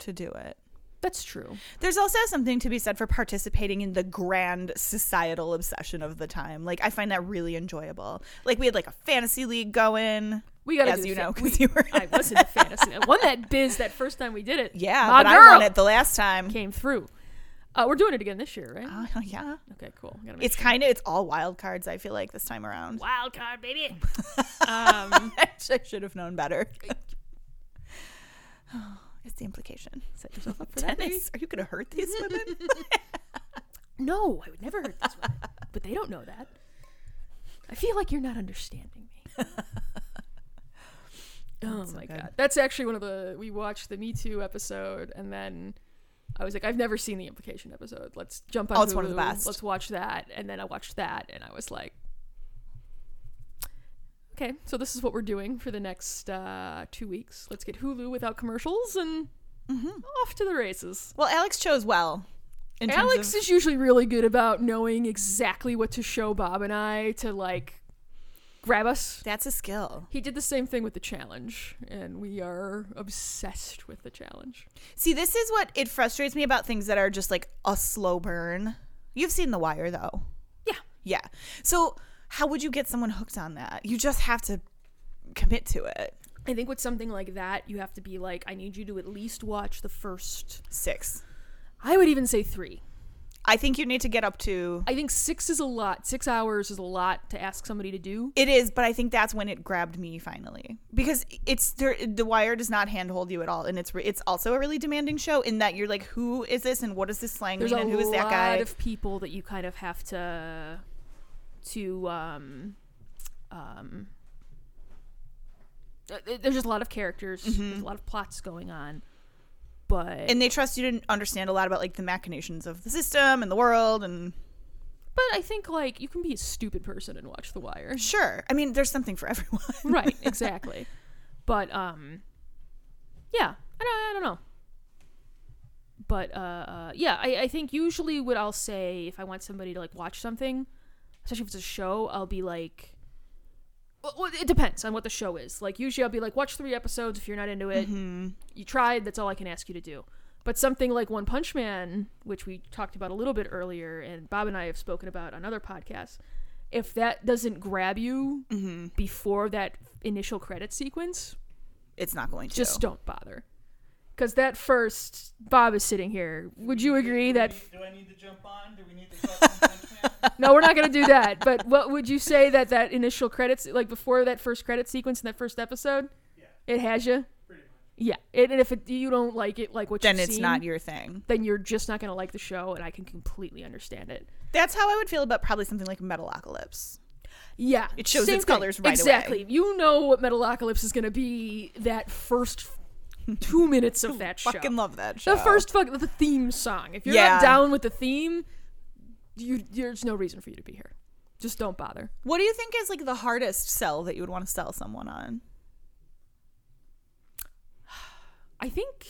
to do it. that's true. There's also something to be said for participating in the grand societal obsession of the time. Like I find that really enjoyable. Like we had like a fantasy league going. We gotta as do you know, because you were. I was in the fantasy. I won that biz that first time we did it. yeah, My but I won it the last time. came through. Uh, we're doing it again this year, right? Uh, yeah, okay, cool. It's sure. kind of it's all wild cards. I feel like this time around. wild card, baby. um, I should have known better. it's the implication. set yourself up for that. baby. Are you going to hurt these women? No, I would never hurt this one, but they don't know that. I feel like you're not understanding me. oh my god, that's actually one of the we watched the Me Too episode, and then I was like, I've never seen the implication episode. Let's jump on. Oh, it's one of the Hulu. best. Let's watch that, and then I watched that, and I was like, okay, so this is what we're doing for the next uh, two weeks. Let's get Hulu without commercials and Mm-hmm. off to the races. well, Alex chose well. Alex of- is usually really good about knowing exactly what to show Bob and I to like grab us. that's a skill. He did the same thing with the challenge, and we are obsessed with the challenge. See, this is what it frustrates me about things that are just like a slow burn. You've seen The Wire, though. Yeah. Yeah. So, how would you get someone hooked on that? You just have to commit to it. I think with something like that, you have to be like, I need you to at least watch the first. Six. I would even say three. I think you need to get up to. I think six is a lot. Six hours is a lot to ask somebody to do. It is, but I think that's when it grabbed me finally because it's there. The Wire does not handhold you at all, and it's re- it's also a really demanding show in that you're like, who is this, and what does this slang There's mean, and who is that guy? A lot of people that you kind of have to to um um. uh, There's just a lot of characters. There's a lot of plots going on, but and they trust you to understand a lot about like the machinations of the system and the world, and but I think like you can be a stupid person and watch The Wire. sure, I mean, there's something for everyone. right exactly but um yeah i don't, I don't know but uh, uh yeah I, I think usually what i'll say if i want somebody to like watch something especially if it's a show i'll be like well, it depends on what the show is. Like usually i'll be like watch three episodes if you're not into it. Mm-hmm. You tried that's all i can ask you to do. But something like one punch man which we talked about a little bit earlier and bob and i have spoken about on other podcasts if that doesn't grab you mm-hmm. before that initial credit sequence, It's not going to. just don't bother. Because that first, Bob is sitting here. Would you agree that? Do I need to jump on? Do we need to talk One Punch Man? No, we're not going to do that. But what would you say that that initial credits, like before that first credit sequence in that first episode, Yeah. it has you? Pretty much. Yeah. It, and if it, you don't like it, like what then you've it's seen, not your thing. then you're just not going to like the show, and I can completely understand it. That's how I would feel about probably something like Metalocalypse. Yeah, It shows same its thing. colors right away. exactly. You know what Metalocalypse is going to be that first two minutes of that show. Fucking love that show. the first fuck the theme song. If you're Yeah. not down with the theme, you there's no reason for you to be here. Just don't bother. What do you think is like the hardest sell that you would want to sell someone on? I think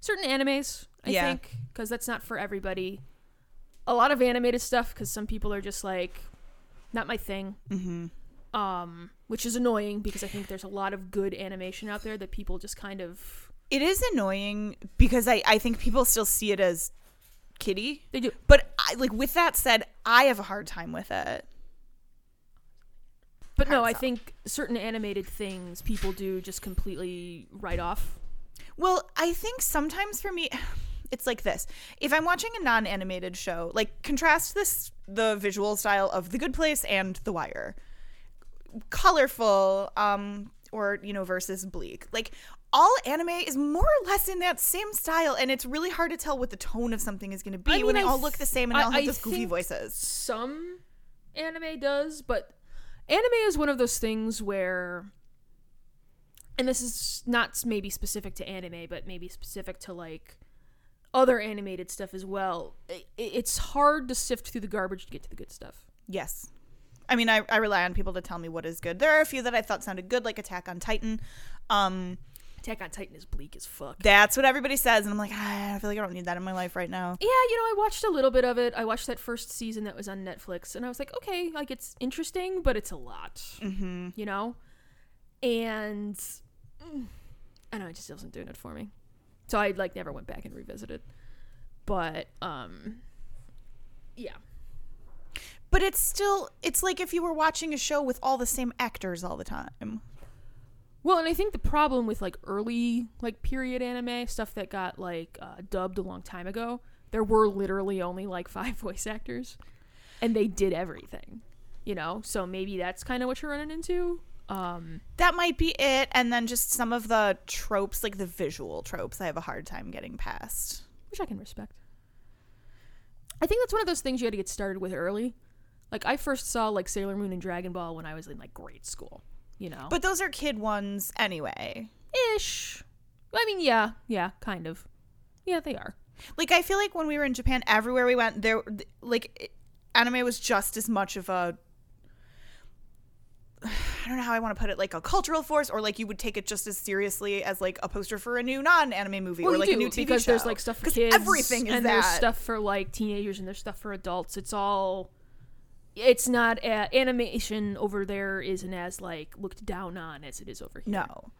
certain animes. I Yeah. think because that's not for everybody. A lot of animated stuff because some people are just like, not my thing. Mm-hmm. Um, which is annoying because I think there's a lot of good animation out there that people just kind of It is annoying because I, I think people still see it as kiddie. they do. But I, like with that said, I have a hard time with it. But no, I think certain animated things people do just completely write off. Well, I think sometimes for me, it's like this. If I'm watching a non-animated show, like contrast this the visual style of The Good Place and The Wire, colorful, um, or you know, versus bleak. Like all anime is more or less in that same style, and it's really hard to tell what the tone of something is going to be I mean, when they I all th- look the same and they I- all have I those goofy voices. Some anime does, but anime is one of those things where and this is not maybe specific to anime, but maybe specific to like other animated stuff as well. I- it's hard to sift through the garbage to get to the good stuff. Yes. I mean, I, I rely on people to tell me what is good. There are a few that I thought sounded good, like Attack on Titan. Um, Attack on Titan is bleak as fuck. That's what everybody says, and I'm like, ah, I feel like I don't need that in my life right now. Yeah, you know, I watched a little bit of it. I watched that first season that was on Netflix, and I was like, okay, like it's interesting, but it's a lot, Mm-hmm. you know. And I don't know, it just wasn't doing it for me. So I like never went back and revisited. But um, yeah, But it's still, it's like if you were watching a show with all the same actors all the time. Well, and I think the problem with like early like period anime stuff that got like uh, dubbed a long time ago, there were literally only like five voice actors, and they did everything, you know. So maybe that's kind of what you're running into. Um, That might be it. And then just some of the tropes, like the visual tropes, I have a hard time getting past. which I can respect. I think that's one of those things you had to get started with early. Like I first saw like Sailor Moon and Dragon Ball when I was in like grade school, you know. But those are kid ones anyway. ish. I mean, yeah, yeah, kind of. Yeah, they are. Like, I feel like when we were in Japan, everywhere we went, there, like, anime was just as much of a. I don't know how I want to put it, like a cultural force, or like you would take it just as seriously as like a poster for a new non-anime movie Well, or like do, a new TV because show. there's like stuff for kids, Everything is and that. there's stuff for like teenagers, and there's stuff for adults. It's all. It's not a, animation over there isn't as like looked down on as it is over here. No.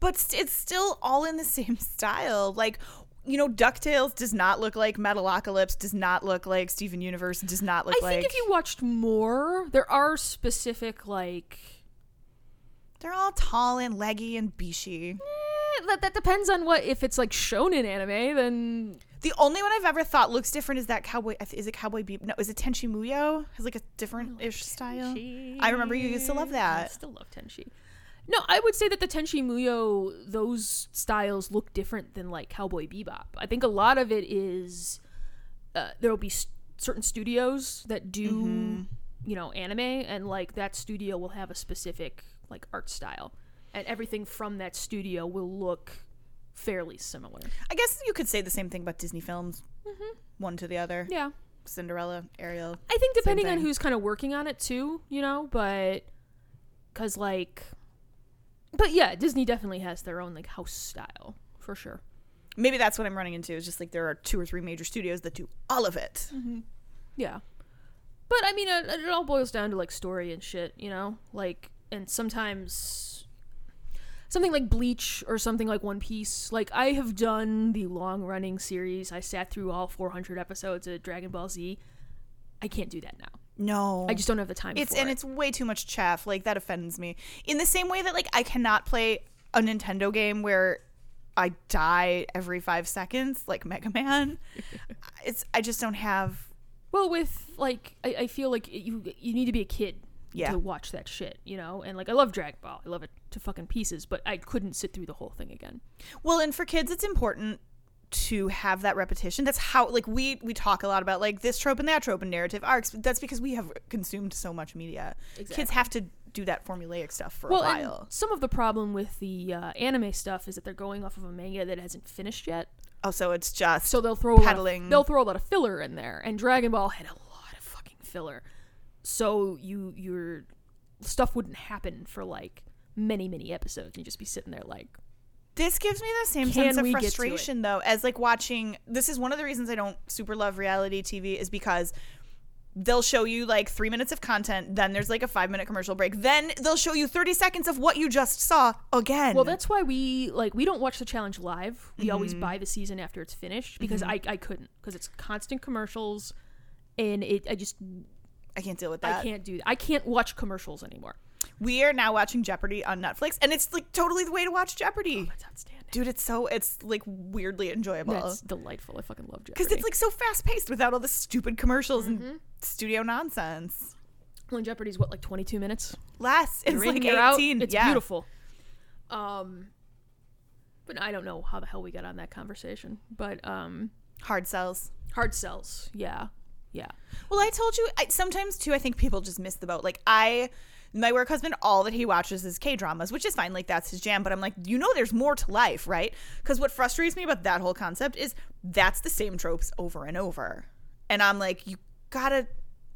But st- it's still all in the same style. Like, you know, DuckTales does not look like Metalocalypse, does not look like Steven Universe, does not look I like. I think if you watched more, there are specific like. They're all tall and leggy and bishy. eh, that, that depends on what if it's like shonen anime then The only one I've ever thought looks different is that Cowboy. Is it Cowboy Bebop? No, is it Tenchi Muyo? Has like a different ish style. I remember you used to love that. I still love Tenchi. No, I would say that the Tenchi Muyo, those styles look different than like Cowboy Bebop. I think a lot of it is uh, there will be s- certain studios that do, Mm-hmm. you know, anime, and like that studio will have a specific like art style, and everything from that studio will look fairly similar. I guess you could say the same thing about Disney films. Mm-hmm. One to the other. Yeah, Cinderella, Ariel. I think depending on who's kind of working on it too, you know, but cuz like but yeah, Disney definitely has their own like house style for sure. Maybe that's what I'm running into. Is just like there are two or three major studios that do all of it. Yeah. But I mean it, it all boils down to like story and shit, you know? Like and sometimes something like Bleach or something like One Piece. Like I have done the long-running series. I sat through all 400 episodes of Dragon Ball Z. I can't do that now. No, I just don't have the time It's for and it. it's way too much chaff. Like that offends me. In the same way that like I cannot play a Nintendo game where I die every five seconds, like Mega Man. it's I just don't have. Well, with like, I, I feel like you you need to be a kid Yeah. to watch that shit, you know. And like, I love Dragon Ball, I love it to fucking pieces, but I couldn't sit through the whole thing again. Well, and for kids, it's important to have that repetition. That's how like we we talk a lot about like this trope and that trope and narrative arcs. That's because we have consumed so much media. Kids have to do that formulaic stuff for well, a while. some of the problem with the uh, anime stuff is that they're going off of a manga that hasn't finished yet, Oh, so it's just so they'll throw a lot Peddling. of, they'll throw a lot of filler in there. And Dragon Ball had a lot of fucking filler, so you your stuff wouldn't happen for like many many episodes. You'd just be sitting there like, This gives me the same Can sense of we get to it? frustration though, as like watching. This is one of the reasons I don't super love reality TV is because they'll show you like three minutes of content, then there's like a five minute commercial break, then they'll show you thirty seconds of what you just saw again. Well, that's why we like we don't watch the challenge live. We Mm-hmm. always buy the season after it's finished because I I couldn't because it's constant commercials, and it I just I can't deal with that. I can't do that. I can't watch commercials anymore. We are now watching Jeopardy on Netflix, and it's like totally the way to watch Jeopardy. That's outstanding. Dude, it's so it's like weirdly enjoyable. That's delightful. I fucking love Jeopardy. because it's like so fast paced without all the stupid commercials and studio nonsense. Well, and Jeopardy's what like 22 minutes. Less, it's in, like eighteen. It's yeah. beautiful. Um, but I don't know how the hell we got on that conversation. But um, Hard sells. hard sells. Yeah, yeah. Well, I told you. I, sometimes too, I think people just miss the boat. Like I, my work husband, all that he watches is K dramas, which is fine. Like that's his jam. But I'm like, you know, there's more to life, right? Because what frustrates me about that whole concept is that's the same tropes over and over, and I'm like, you gotta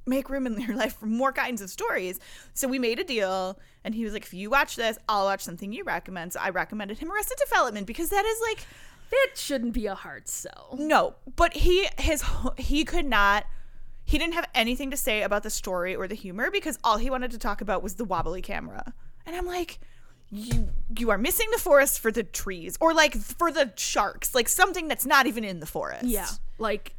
make room in your life for more kinds of stories. So we made a deal, and he was like, if you watch this, I'll watch something you recommend. So I recommended him Arrested Development because that is like That shouldn't be a hard sell. no, but he his he could not he didn't have anything to say about the story or the humor because all he wanted to talk about was the wobbly camera. And I'm like you you are missing the forest for the trees or like for the sharks, like something that's not even in the forest. Yeah, like,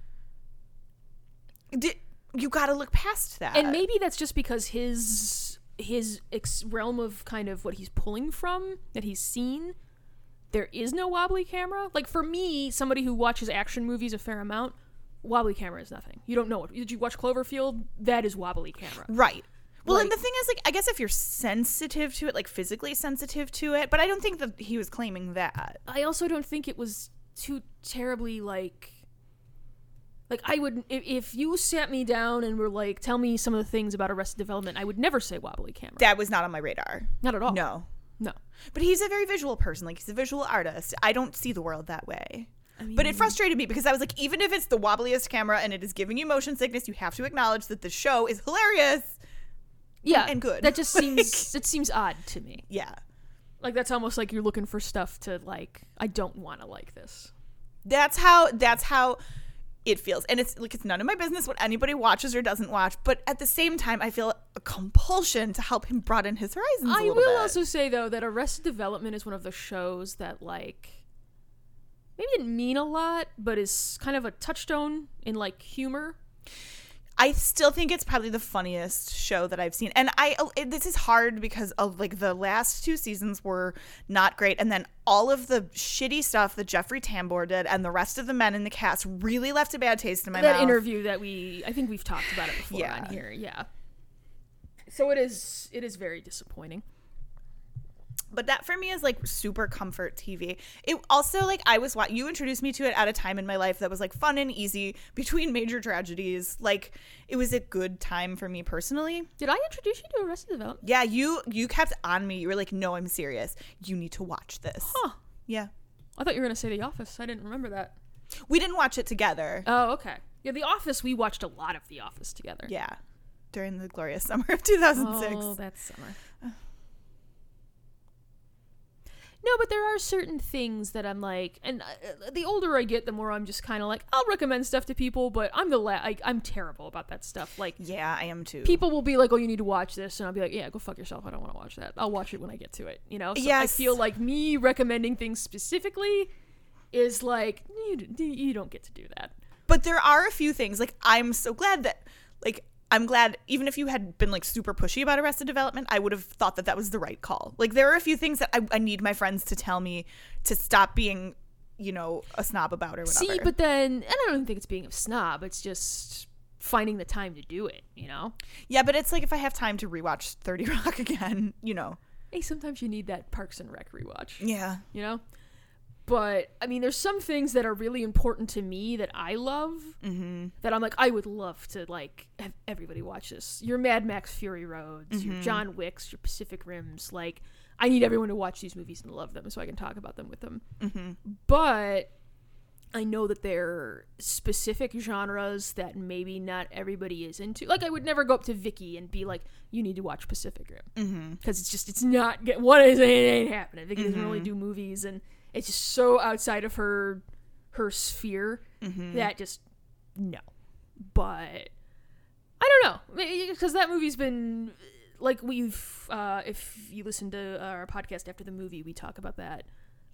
Di- you got to look past that. and maybe that's just because his his ex- realm of kind of what he's pulling from that he's seen. There is no wobbly camera. Like for me, somebody who watches action movies a fair amount, wobbly camera is nothing. You don't know it. Did you watch Cloverfield? That is wobbly camera. Right. Well, and the thing is, like, I guess if you're sensitive to it, like physically sensitive to it, but I don't think that he was claiming that. I also don't think it was too terribly like like I would if, if you sat me down and were like tell me some of the things about Arrested Development, I would never say wobbly camera. That was not on my radar. Not at all. No. No. But he's a very visual person. Like he's a visual artist. I don't see the world that way. But it frustrated me because I was like, even if it's the wobbliest camera and it is giving you motion sickness, you have to acknowledge that the show is hilarious. Yeah. and good. That just seems it seems odd to me. Yeah. Like that's almost like you're looking for stuff to like I don't want to like this. That's how that's how it feels. And it's like it's none of my business what anybody watches or doesn't watch, but at the same time I feel a compulsion to help him broaden his horizons. a I will bit. also say though that Arrested Development is one of the shows that like maybe it didn't mean a lot, but is kind of a touchstone in like humor. I still think it's probably the funniest show that I've seen. And I it, this is hard because of like the last two seasons were not great and then all of the shitty stuff that Jeffrey Tambor did and the rest of the men in the cast really left a bad taste in my that mouth. That interview that we I think we've talked about it before Yeah. on here. Yeah. So it is it is very disappointing. But that for me is like super comfort TV. It also like I was you introduced me to it at a time in my life that was like fun and easy between major tragedies. Like it was a good time for me personally. Did I introduce you to Arrested Development? Yeah, you you kept on me. You were like, "No, I'm serious. You need to watch this." Huh. Yeah. I thought you were gonna say The Office. I didn't remember that. We didn't watch it together. Oh, okay. Yeah, The Office. We watched a lot of The Office together. Yeah. During the glorious summer of 2006. Oh, that's summer. No, but there are certain things that I'm like, and uh, the older I get, the more I'm just kind of like, I'll recommend stuff to people, but I'm the la- like, I'm terrible about that stuff. Like, yeah, I am too. people will be like, "Oh, you need to watch this," and I'll be like, "Yeah, go fuck yourself. I don't want to watch that. I'll watch it when I get to it." You know? So I feel like me recommending things specifically is like you, you don't get to do that. but there are a few things like I'm so glad that like I'm glad even if you had been like super pushy about Arrested Development, I would have thought that that was the right call. Like there are a few things that I, I need my friends to tell me to stop being, you know, a snob about or whatever. See, but then and I don't even think it's being a snob. It's just finding the time to do it. You know? yeah, but it's like if I have time to rewatch 30 Rock again, you know. Hey, sometimes you need that Parks and Rec rewatch. Yeah. You know? But I mean, there's some things that are really important to me that I love Mm-hmm. that I'm like, I would love to like have everybody watch this. Your Mad Max Fury Roads, Mm-hmm. your John Wicks, your Pacific Rims. Like, I need everyone to watch these movies and love them so I can talk about them with them. Mm-hmm. But I know that there are specific genres that maybe not everybody is into. Like, I would never go up to Vicky and be like, "You need to watch Pacific Rim," Mm-hmm. because it's just it's not get what is it ain't happening. Vicky doesn't really do movies, and it's just so outside of her her sphere Mm-hmm. that just no. But I don't know because that movie's been like we've uh, if you listen to our podcast after the movie, we talk about that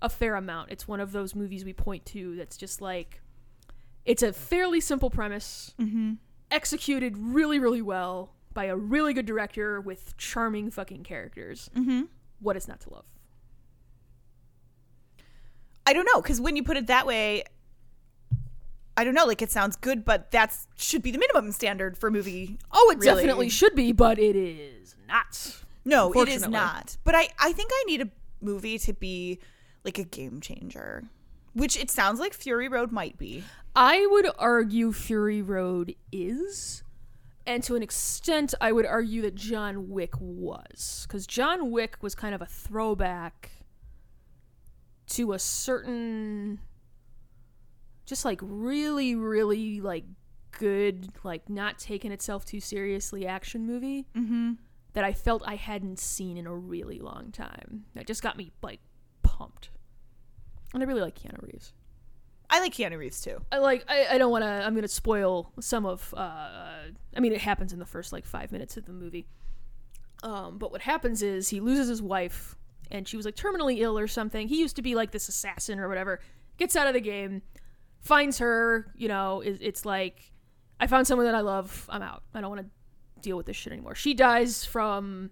a fair amount. It's one of those movies we point to that's just like it's a fairly simple premise, Mm-hmm. executed really really well, by a really good director with charming fucking characters. Mm-hmm. What is not to love? I don't know because when you put it that way, I don't know. Like it sounds good, but that should be the minimum standard for a movie. Oh, it Really? definitely should be, but it is not. No, it is not. But I I think I need a movie to be like a game changer, which it sounds like Fury Road might be. I would argue Fury Road is, and to an extent, I would argue that John Wick was, because John Wick was kind of a throwback to a certain, just like really, really like good, like not taking itself too seriously action movie Mm-hmm. that I felt I hadn't seen in a really long time. That just got me like pumped, and I really like Keanu Reeves. I like Keanu Reeves too. I like I, I don't want to I'm going to spoil some of uh I mean it happens in the first like 5 minutes of the movie. Um but what happens is he loses his wife and she was like terminally ill or something. He used to be like this assassin or whatever. Gets out of the game, finds her, you know, it, it's like I found someone that I love. I'm out. I don't want to deal with this shit anymore. She dies from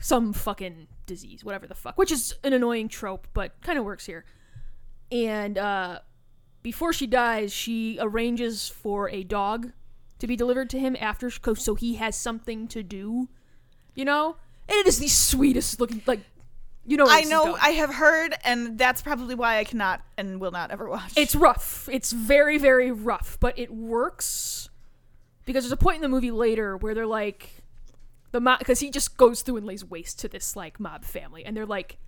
some fucking disease, whatever the fuck, which is an annoying trope, but kind of works here. And uh before she dies, she arranges for a dog to be delivered to him after, so he has something to do. You know, and it is the sweetest looking, like, you know. I know. I have heard, and that's probably why I cannot and will not ever watch. It's rough. It's very, very rough, but it works because there's a point in the movie later where they're like, the mob, because he just goes through and lays waste to this like mob family, and they're like,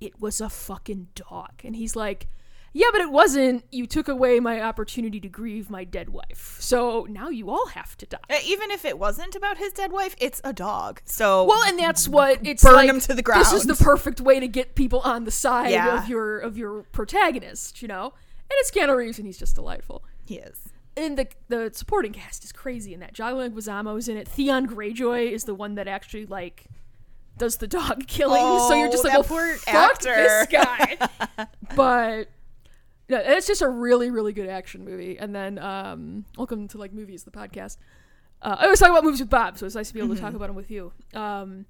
it was a fucking dog, and he's like, yeah, but it wasn't. You took away my opportunity to grieve my dead wife, so now you all have to die. Even if it wasn't about his dead wife, it's a dog. So Well, and that's what it's Burn like. him to the This is the perfect way to get people on the side Yeah. of your of your protagonist, you know. And it's Keanu Reeves, and he's just delightful. he is. and the the supporting cast is crazy in that. John Leguizamo's in it. Theon Greyjoy is the one that actually like does the dog killing. so you're oh, just Oh, like, well, fuck actor." this guy. but no, it's just a really really good action movie. And then um, welcome to like movies, the podcast. Uh, I always talk about movies with Bob, so it's nice to be able Mm-hmm. to talk about them with you. Um,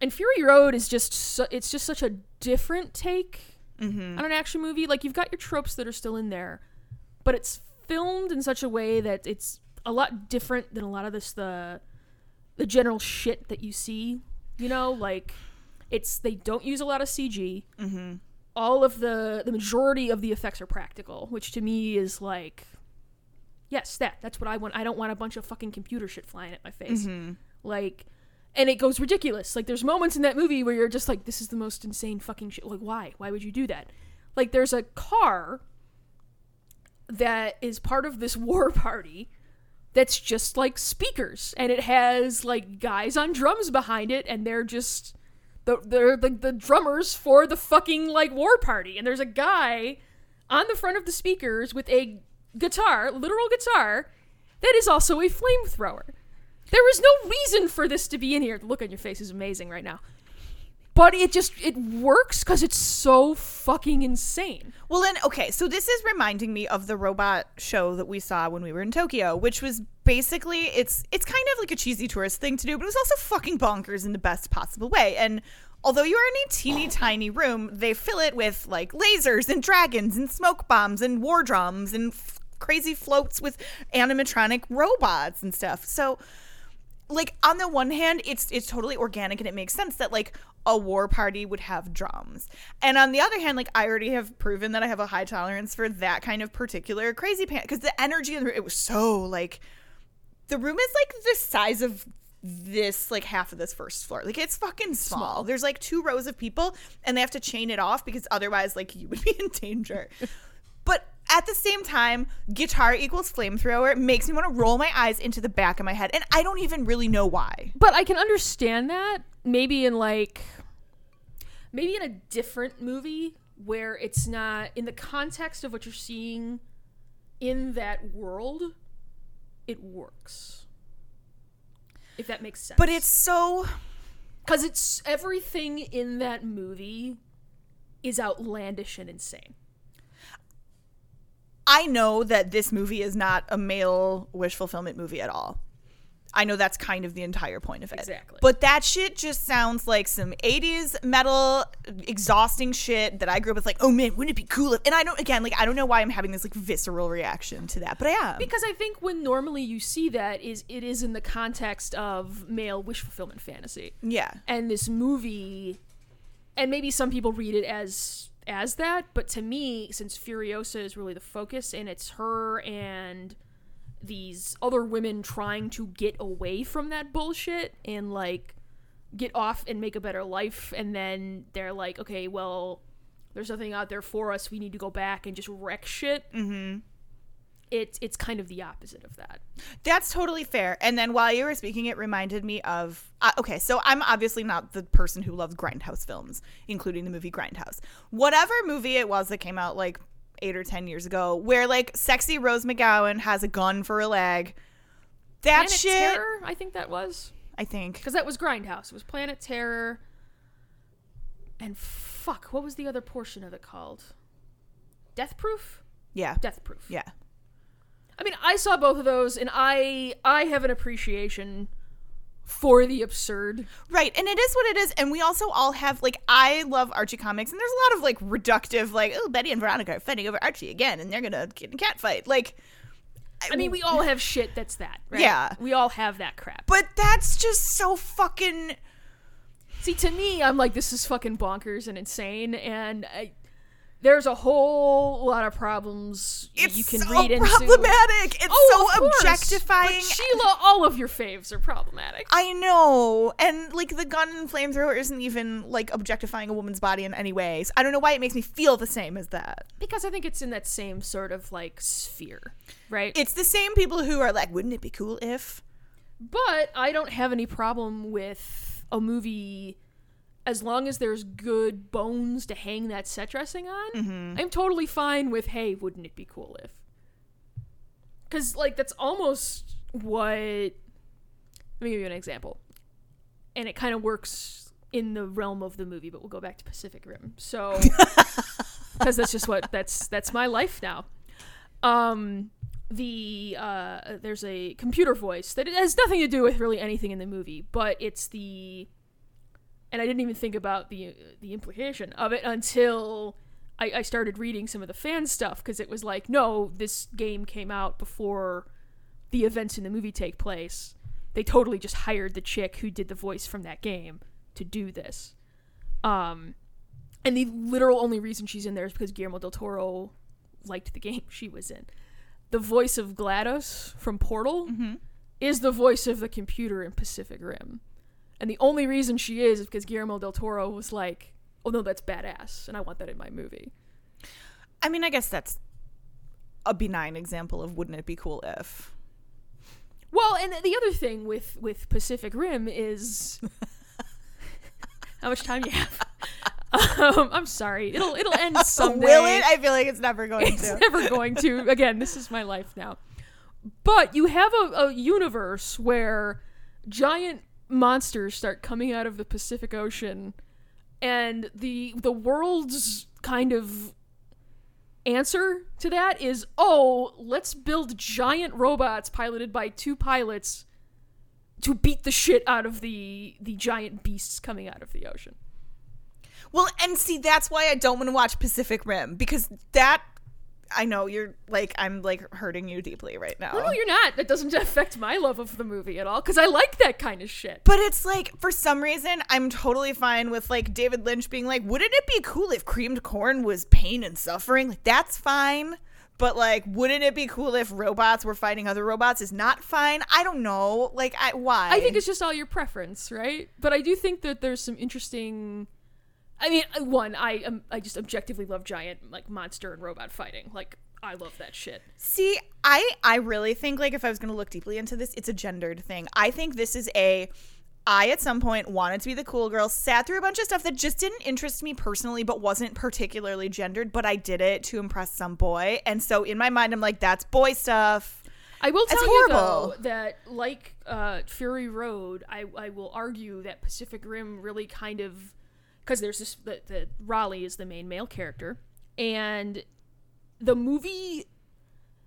and Fury Road is just su- it's just such a different take Mm-hmm. on an action movie. Like you've got your tropes that are still in there, but it's filmed in such a way that it's a lot different than a lot of this the the general shit that you see. You know, like it's they don't use a lot of CG. Mm-hmm. All of the the majority of the effects are practical, which to me is like, yes, that that's what I want. I don't want a bunch of fucking computer shit flying at my face. Mm-hmm. Like, and it goes ridiculous. Like, there's moments in that movie where you're just like, this is the most insane fucking shit. Like, why? Why would you do that? Like, there's a car that is part of this war party that's just like speakers, and it has like guys on drums behind it, and they're just the they're the, the drummers for the fucking like war party, and there's a guy on the front of the speakers with a guitar, literal guitar, that is also a flamethrower. There is no reason for this to be in here. The look on your face is amazing right now. But it just it works because it's so fucking insane. Well, then, okay, so this is reminding me of the robot show that we saw when we were in Tokyo, which was basically it's it's kind of like a cheesy tourist thing to do, but it was also fucking bonkers in the best possible way. And although you're in a teeny oh. tiny room, they fill it with like lasers and dragons and smoke bombs and war drums and f- crazy floats with animatronic robots and stuff. So like on the one hand it's it's totally organic and it makes sense that like a war party would have drums and on the other hand like i already have proven that i have a high tolerance for that kind of particular crazy pants because the energy in the room it was so like the room is like the size of this like half of this first floor like it's fucking small. Small. there's like two rows of people and they have to chain it off because otherwise like you would be in danger but at the same time, guitar equals flamethrower makes me want to roll my eyes into the back of my head, and I don't even really know why. But I can understand that maybe in like maybe in a different movie where it's not in the context of what you're seeing in that world, it works. If that makes sense. But it's so because it's everything in that movie is outlandish and insane. I know that this movie is not a male wish fulfillment movie at all. I know that's kind of the entire point of it. Exactly. But that shit just sounds like some 80s metal exhausting shit that I grew up with like, "Oh man, wouldn't it be cool if..." And I don't again, like I don't know why I'm having this like visceral reaction to that, but I am. Because I think when normally you see that is it is in the context of male wish fulfillment fantasy. yeah. And this movie and maybe some people read it as as that, but to me, since Furiosa is really the focus and it's her and these other women trying to get away from that bullshit and like get off and make a better life and then they're like, okay, well, there's nothing out there for us. We need to go back and just wreck shit. Mm-hmm. It's it's kind of the opposite of that. That's totally fair. And then while you were speaking, it reminded me of uh, okay, so I'm obviously not the person who loves grindhouse films, including the movie Grindhouse. Whatever movie it was that came out like eight or ten years ago, where like sexy Rose McGowan has a gun for a leg. That Planet shit, Terror, I think that was I think. because that was Grindhouse. It was Planet Terror, and fuck, what was the other portion of it called? Death Proof. Yeah, Death Proof. yeah. I mean, I saw both of those, and I I have an appreciation for the absurd. Right, and it is what it is, and we also all have like I love Archie comics, and there's a lot of like reductive, like oh Betty and Veronica are fighting over Archie again, and they're gonna get in a cat fight, like. I mean, we all have shit that's that, right? Yeah. We all have that crap. but that's just so fucking See, to me, I'm like, this is fucking bonkers and insane, and I, there's a whole lot of problems it's you can so read into. problematic. It's Oh, so objectifying. Sheila, all of your faves are problematic. I know, and like the gun and flamethrower isn't even like objectifying a woman's body in any way. So I don't know why it makes me feel the same as that. because I think it's in that same sort of like sphere, right? It's the same people who are like, "Wouldn't it be cool if?" but I don't have any problem with a movie as long as there's good bones to hang that set dressing on. Mm-hmm. I'm totally fine with, hey, wouldn't it be cool if? Because, like, that's almost what. Let me give you an example. And it kind of works in the realm of the movie, but we'll go back to Pacific Rim. So, because that's just what that's that's my life now. Um, the uh, there's a computer voice that it has nothing to do with really anything in the movie, but it's the and I didn't even think about the the implication of it until I, I started reading some of the fan stuff because it was like, no, this game came out before the events in the movie take place. They totally just hired the chick who did the voice from that game to do this. Um, and the literal only reason she's in there is because Guillermo del Toro liked the game she was in. The voice of GLaDOS from Portal is the voice of the computer in Pacific Rim. And the only reason she is is because Guillermo del Toro was like, oh no, that's badass, and I want that in my movie. I mean, I guess that's a benign example of "Wouldn't it be cool if?" Well, and the other thing with with Pacific Rim is how much time you have. Um, I'm sorry, it'll it'll end someday. Will it? I feel like it's never going it's to. never going to. Again, this is my life now. But you have a, a universe where giant monsters start coming out of the Pacific Ocean, and the the world's kind of answer to that is, oh, let's build giant robots piloted by two pilots to beat the shit out of the the giant beasts coming out of the ocean. Well, and see, that's why I don't want to watch Pacific Rim because that. I know you're like I'm like hurting you deeply right now. No, no, you're not. That doesn't affect my love of the movie at all because I like that kind of shit. But it's like for some reason I'm totally fine with like David Lynch being like, wouldn't it be cool if creamed corn was pain and suffering? Like that's fine. But like, wouldn't it be cool if robots were fighting other robots? Is not fine. I don't know. Like, I why? I think it's just all your preference, right? But I do think that there's some interesting. I mean, one, I um, I just objectively love giant like monster and robot fighting. Like, I love that shit. See, I I really think like if I was going to look deeply into this, it's a gendered thing. I think this is a I at some point wanted to be the cool girl, sat through a bunch of stuff that just didn't interest me personally, but wasn't particularly gendered, but I did it to impress some boy. And so in my mind, I'm like, that's boy stuff. I will tell you though that, like uh, Fury Road, I I will argue that Pacific Rim really kind of because there's this the, the Raleigh is the main male character, and the movie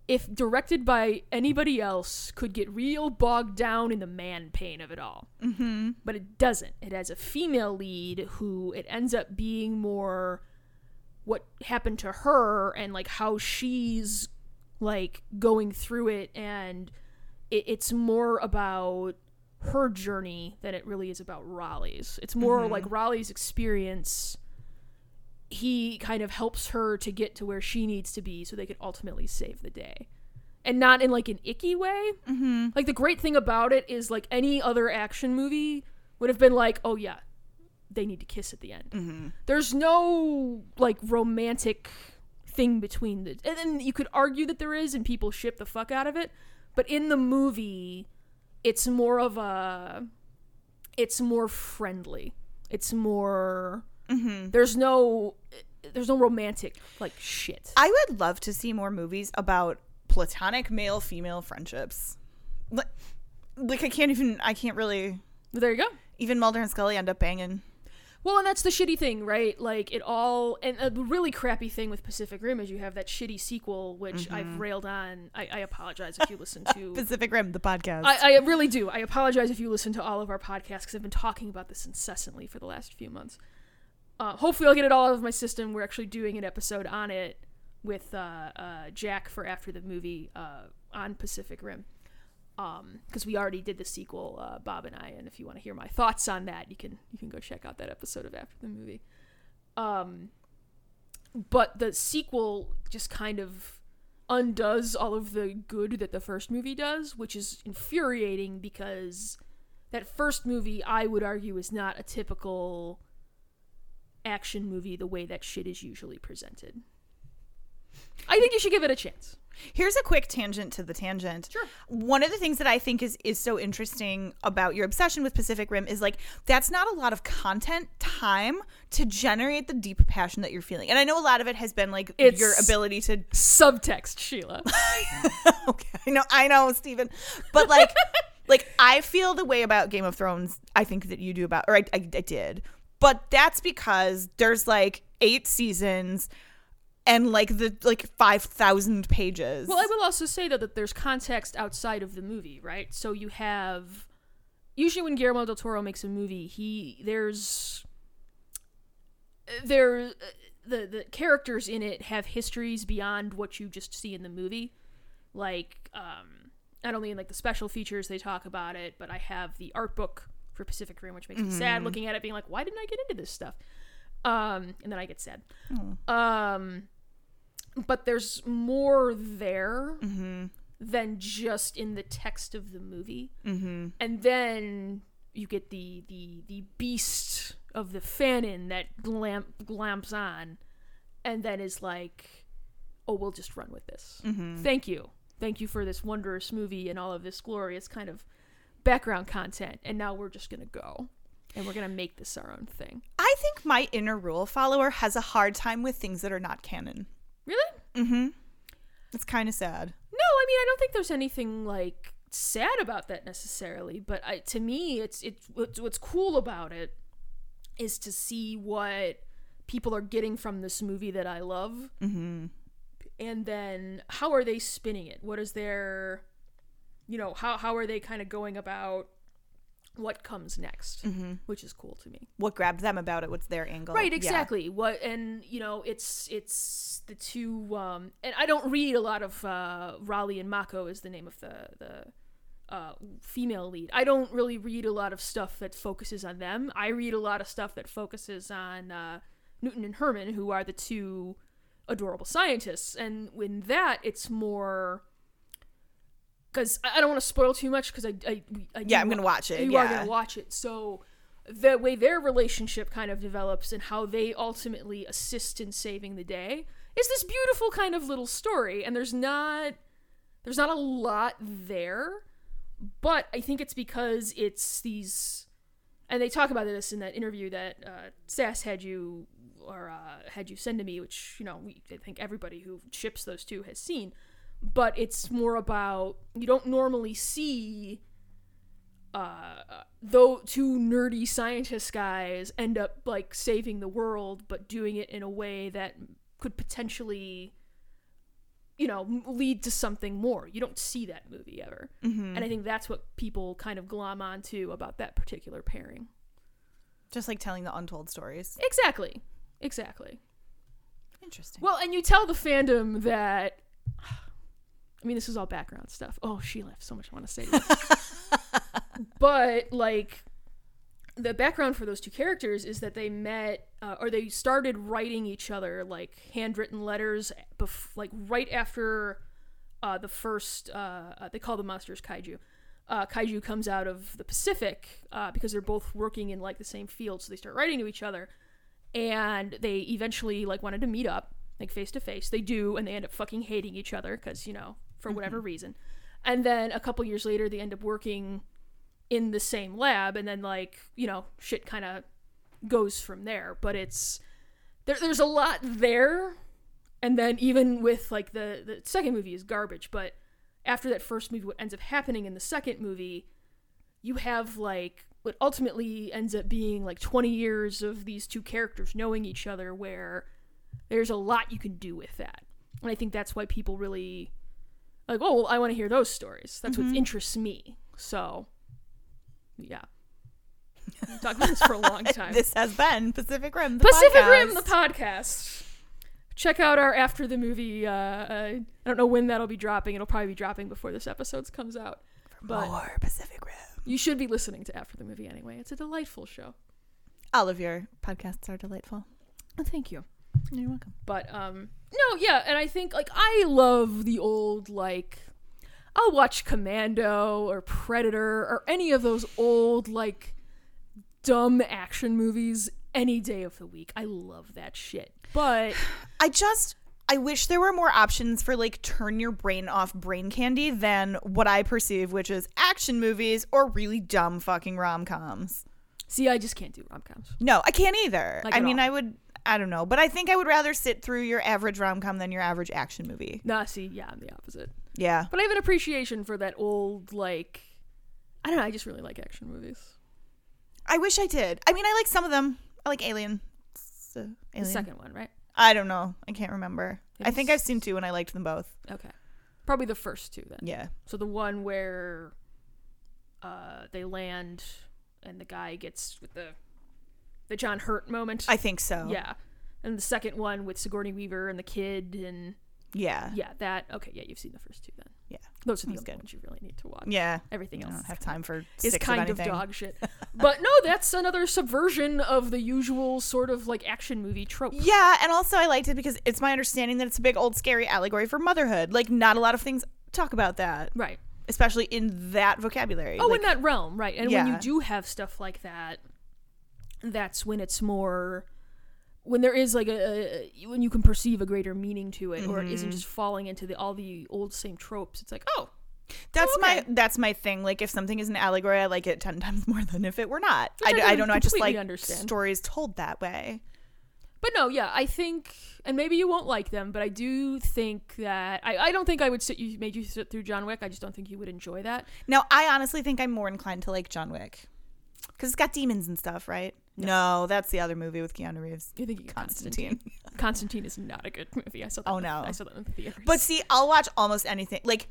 if directed by anybody else, could get real bogged down in the man pain of it all. Mm-hmm. But it doesn't. It has a female lead who it ends up being more what happened to her and like how she's like going through it and it, it's more about her journey than it really is about Raleigh's. It's more like Raleigh's experience. He kind of helps her to get to where she needs to be so they can ultimately save the day. And not in like an icky way. Mm-hmm. Like the great thing about it is like any other action movie would have been like, oh yeah, they need to kiss at the end. Mm-hmm. There's no like romantic thing between the and then you could argue that there is and people ship the fuck out of it, but in the movie it's more of a it's more friendly. It's more Mm-hmm. there's no there's no romantic like shit. I would love to see more movies about platonic male female friendships. Like, like I can't even I can't really there you go. even Mulder and Scully end up banging. Well, and that's the shitty thing, right? Like it all, and a really crappy thing with Pacific Rim is you have that shitty sequel, which I've railed on. I, I apologize if you listen to. Pacific Rim, the podcast. I, I really do. I apologize if you listen to all of our podcasts because I've been talking about this incessantly for the last few months. Uh, hopefully, I'll get it all out of my system. We're actually doing an episode on it with uh, uh, Jack for after the movie uh, on Pacific Rim because we already did the sequel, uh, Bob and I. And if you want to hear my thoughts on that, you can you can go check out that episode of after the movie. Um, but the sequel just kind of undoes all of the good that the first movie does, which is infuriating because that first movie, I would argue, is not a typical action movie the way that shit is usually presented. I think you should give it a chance. Here's a quick tangent to the tangent. Sure. One of the things that I think is is so interesting about your obsession with Pacific Rim is like that's not a lot of content time to generate the deep passion that you're feeling. And I know a lot of it has been like It's- your ability to Subtext, Sheila. okay, I know, I know, Stephen, but like, like I feel the way about Game of Thrones. I think that you do about, or I, I, I did, but that's because there's like eight seasons and like the like five thousand pages. Well, I will also say though that there's context outside of the movie, right? So you have usually when Guillermo del Toro makes a movie, he there's uh, there uh, the the characters in it have histories beyond what you just see in the movie. Like um not only in like the special features they talk about it, but I have the art book for Pacific Rim which makes me sad mm-hmm. looking at it being like why didn't I get into this stuff? Um and then I get sad. Um but there's more there than just in the text of the movie. mm-hmm. And then you get the the the beast of the fanon that glam, glamps on and then is like oh we'll just run with this. Thank you. Thank you for this wondrous movie and all of this glorious kind of background content. And now we're just gonna go and we're gonna make this our own thing I think my inner rule follower has a hard time with things that are not canon. really Mm-hmm. It's kind of sad. No, I mean I don't think there's anything like sad about that necessarily, but I, to me it's it's what's, what's cool about it is to see what people are getting from this movie that I love. Mm-hmm. And then how are they spinning it? What is their you know, how how are they kind of going about what comes next, Mm-hmm. which is cool to me. What grabbed them about it? What's their angle? Right, Yeah. exactly. What and you know, it's it's the two um and I don't read a lot of uh Raleigh and Mako is the name of the the uh female lead. I don't really read a lot of stuff that focuses on them. I read a lot of stuff that focuses on uh Newton and Hermann who are the two adorable scientists and in that it's more because I I don't want to spoil too much because I, I, I yeah, I'm gonna watch it, You are gonna watch it, so the way their relationship kind of develops and how they ultimately assist in saving the day is this beautiful kind of little story. And there's not there's not a lot there, but I think it's because it's these, and they talk about this in that interview that uh, Sass had you or uh, had you send to me, which you know we, I think everybody who ships those two has seen. But it's more about you don't normally see uh, though two nerdy scientist guys end up like saving the world, but doing it in a way that could potentially you know lead to something more. You don't see that movie ever, Mm-hmm. and I think that's what people kind of glom onto about that particular pairing. Just like telling the untold stories. Exactly, exactly. Interesting. Well, and you tell the fandom that. I mean, this is all background stuff. Oh, she left so much I want to say. But like, the background for those two characters is that they met uh, or they started writing each other like handwritten letters, bef- like right after uh, the first. Uh, uh, they call the monsters kaiju. Uh, kaiju comes out of the Pacific uh, because they're both working in like the same field, so they start writing to each other and they eventually like wanted to meet up like face to face they do and they end up fucking hating each other because you know for mm-hmm. whatever reason. And then a couple years later they end up working in the same lab and then like you know shit kind of goes from there. But it's there, there's a lot there. And then even with like the the second movie is garbage but after that first movie what ends up happening in the second movie you have like what ultimately ends up being like 20 years of these two characters knowing each other where there's a lot you can do with that. And i think that's why people really like oh well i want to hear those stories that's what interests me so yeah We've talked about this for a long time This has been Pacific Rim. The Pacific podcast. Rim, the podcast. Check out our after the movie. Uh, uh, I don't know when that'll be dropping. It'll probably be dropping before this episode comes out. But More Pacific Rim. you should be listening to after the movie anyway. It's a delightful show. All of your podcasts are delightful. Oh, thank you. You're welcome. But um, no, yeah, and I think like I love the old like. I'll watch Commando or Predator or any of those old like dumb action movies any day of the week. I love that shit. But I just I wish there were more options for like turn your brain off brain candy than what I perceive, which is action movies or really dumb fucking rom coms. see, I just can't do rom coms. No, I can't either. Like I mean, all. I would. I don't know, but I think I would rather sit through your average rom com than your average action movie. Nah, see, yeah, I'm the opposite. Yeah, But I have an appreciation for that old, like, I don't know, I just really like action movies. I wish I did. I mean, I like some of them. I like Alien. So, The Alien. second one, right? I don't know. I can't remember. I think I've seen two and I liked them both. Okay. Probably the first two then. Yeah. So the one where uh, they land and the guy gets with the the John Hurt moment. I think so. Yeah. And the second one with Sigourney Weaver and the kid and Yeah. yeah, that okay, yeah, you've seen the first two then. Yeah. Those are the good. ones you really need to watch. Yeah. Everything else. I don't have time for is kind of, of dog shit. but no, that's another subversion of the usual sort of like action movie trope. Yeah, and also I liked it because it's my understanding that it's a big old scary allegory for motherhood. Like not a lot of things talk about that, Right. especially in that vocabulary. Oh, like, in that realm, right. And when you do have stuff like that, that's when it's more when there is like a, a when you can perceive a greater meaning to it or it Mm-hmm. isn't just falling into the all the old same tropes. It's like, oh, that's Oh, okay. my that's my thing. Like if something is an allegory, I like it ten times more than if it were not. I I, I don't know. I just like understand. stories told that way. But no, yeah, I think, and maybe you won't like them, but I do think that I, I don't think I would sit you made you sit through John Wick. I just don't think you would enjoy that. Now, I honestly think I'm more inclined to like John Wick because it's got demons and stuff, right? No, that's the other movie with Keanu Reeves, You think you Constantine. Constantine is not a good movie. I saw that. Oh, no. I saw that in the theaters. But see, I'll watch almost anything. Like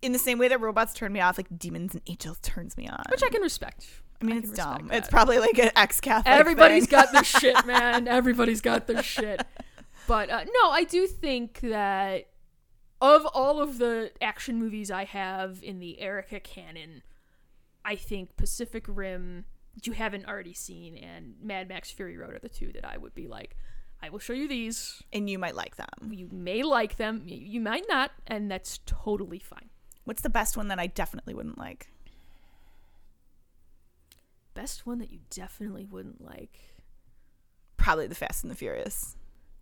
in the same way that robots turn me off, like demons and angels turns me on. which I can respect. I mean, can it's dumb. that. It's probably like an ex-Catholic. Everybody's got their shit, man. Everybody's got their shit. But uh, no, I do think that of all of the action movies I have in the Erica canon, I think Pacific Rim, you haven't already seen, and Mad Max Fury Road are the two that I would be like, I will show you these. and you might like them. You may like them, you might not, and that's totally fine. What's the best one that I definitely wouldn't like? Best one that you definitely wouldn't like. Probably the Fast and the Furious.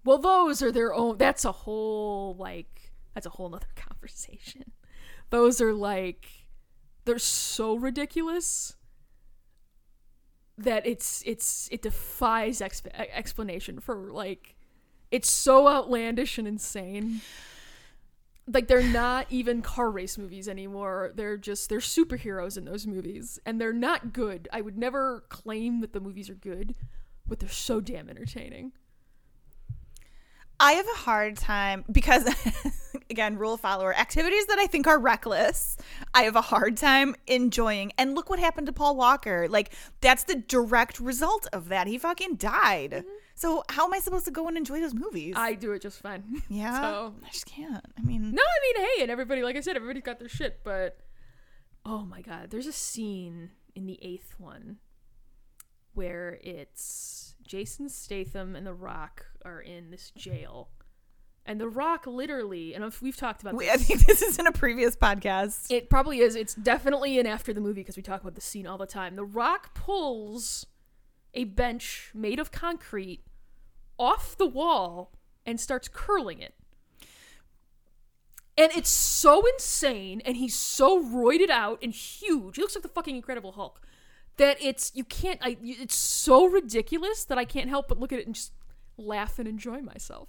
Well, those are their own. That's a whole like that's a whole nother conversation. Those are like they're so ridiculous that it's it's it defies exp- explanation for like it's so outlandish and insane. Like they're not even car race movies anymore. They're just they're superheroes in those movies and they're not good. I would never claim that the movies are good, but they're so damn entertaining. I have a hard time because again, rule follower, activities that I think are reckless, I have a hard time enjoying. And look what happened to Paul Walker. Like, that's the direct result of that. He fucking died. Mm-hmm. So, how am I supposed to go and enjoy those movies? I do it just fine. yeah. So I just can't. I mean, no, I mean, hey, and everybody, like I said, everybody's got their shit, but oh my god, there's a scene in the eighth one where it's Jason Statham and The Rock are in this jail. And The Rock literally, and if we've talked about we, this, I think this is in a previous podcast. it probably is. It's definitely in after the movie because we talk about the scene all the time. The Rock pulls a bench made of concrete off the wall and starts curling it. And it's so insane, and he's so roided out and huge. He looks like the fucking Incredible Hulk. That it's you can't. I it's so ridiculous that I can't help but look at it and just laugh and enjoy myself.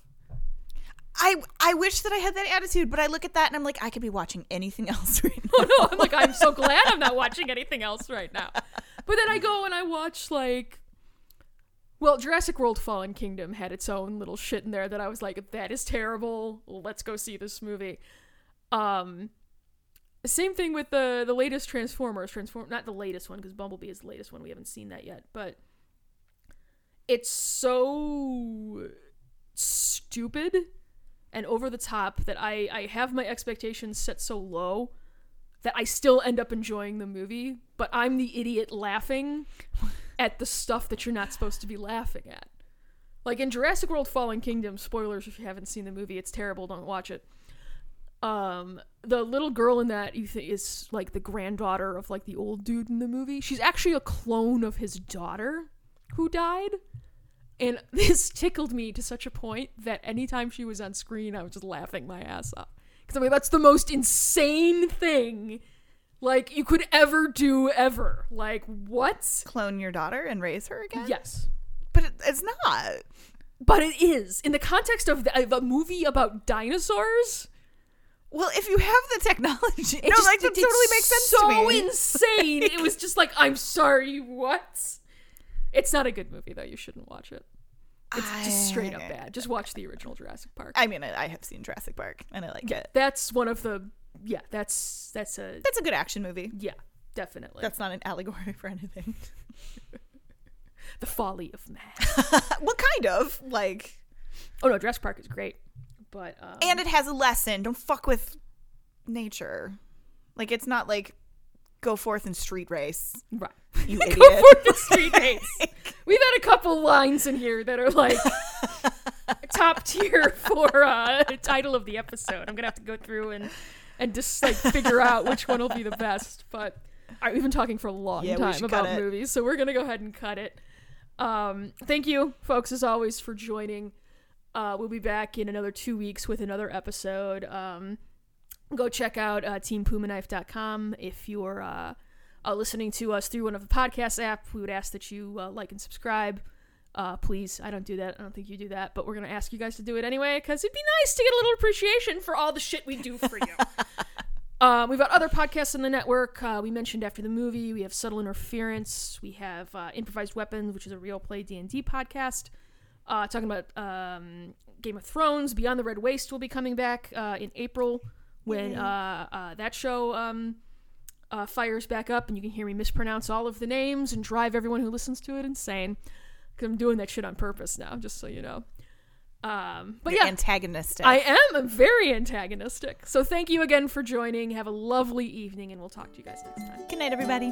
I I wish that I had that attitude, but I look at that and I'm like, I could be watching anything else right now. Oh no, I'm like, I'm so glad I'm not watching anything else right now. But then I go and I watch like well, Jurassic World Fallen Kingdom had its own little shit in there that I was like, that is terrible. Let's go see this movie. Um same thing with the the latest Transformers, Transform not the latest one because Bumblebee is the latest one. We haven't seen that yet, but it's so stupid and over the top that I I have my expectations set so low that I still end up enjoying the movie, but I'm the idiot laughing at the stuff that you're not supposed to be laughing at. Like in Jurassic World Fallen Kingdom, spoilers if you haven't seen the movie, it's terrible, don't watch it. Um the little girl in that you think is like the granddaughter of like the old dude in the movie. She's actually a clone of his daughter who died. And this tickled me to such a point that anytime she was on screen, I was just laughing my ass off. Because I mean, that's the most insane thing, like, you could ever do ever. Like, what? Clone your daughter and raise her again? Yes. But it, it's not. But it is. In the context of, the, of a movie about dinosaurs, Well, if you have the technology, it no, just- like that it- totally it's makes sense so to me. insane. it was just like, I'm sorry, what? It's not a good movie, though. You shouldn't watch it. It's just straight up bad. Just watch the original Jurassic Park. I mean, I, I have seen Jurassic Park and I like it. that's one of the yeah that's that's a That's a good action movie. yeah definitely That's not an allegory for anything. the folly of man well, kind of like, oh no jurassic park is great but um, and it has a lesson. Don't fuck with nature. Like, it's not like go forth and street race, right. you idiot. go idiot. for the street race. We've had a couple lines in here that are like top tier for uh title of the episode. I'm gonna have to go through and and just like figure out which one will be the best but all right, we've been talking for a long Yeah, time about movies so we're gonna go ahead and cut it. Um thank you folks as always for joining. Uh we'll be back in another two weeks with another episode. Um go check out uh, teampumaknife.com if you're uh, uh, listening to us through one of the podcast app we would ask that you uh, like and subscribe. Uh, please i don't do that. I don't think you do that but we're going to ask you guys to do it anyway because it'd be nice to get a little appreciation for all the shit we do for you. Um, we've got other podcasts on the network. Uh, we mentioned after the movie we have subtle interference. We have uh, improvised weapons which is a real play d&d podcast. Uh, talking about um, game of thrones beyond the red waste will be coming back uh, in april when uh, uh, that show um, uh, fires back up and you can hear me mispronounce all of the names and drive everyone who listens to it insane because i'm doing that shit on purpose now just so you know um, but You're yeah antagonistic. I am. I'm very antagonistic. So thank you again for joining. Have a lovely evening, and we'll talk to you guys next time. Good night, everybody.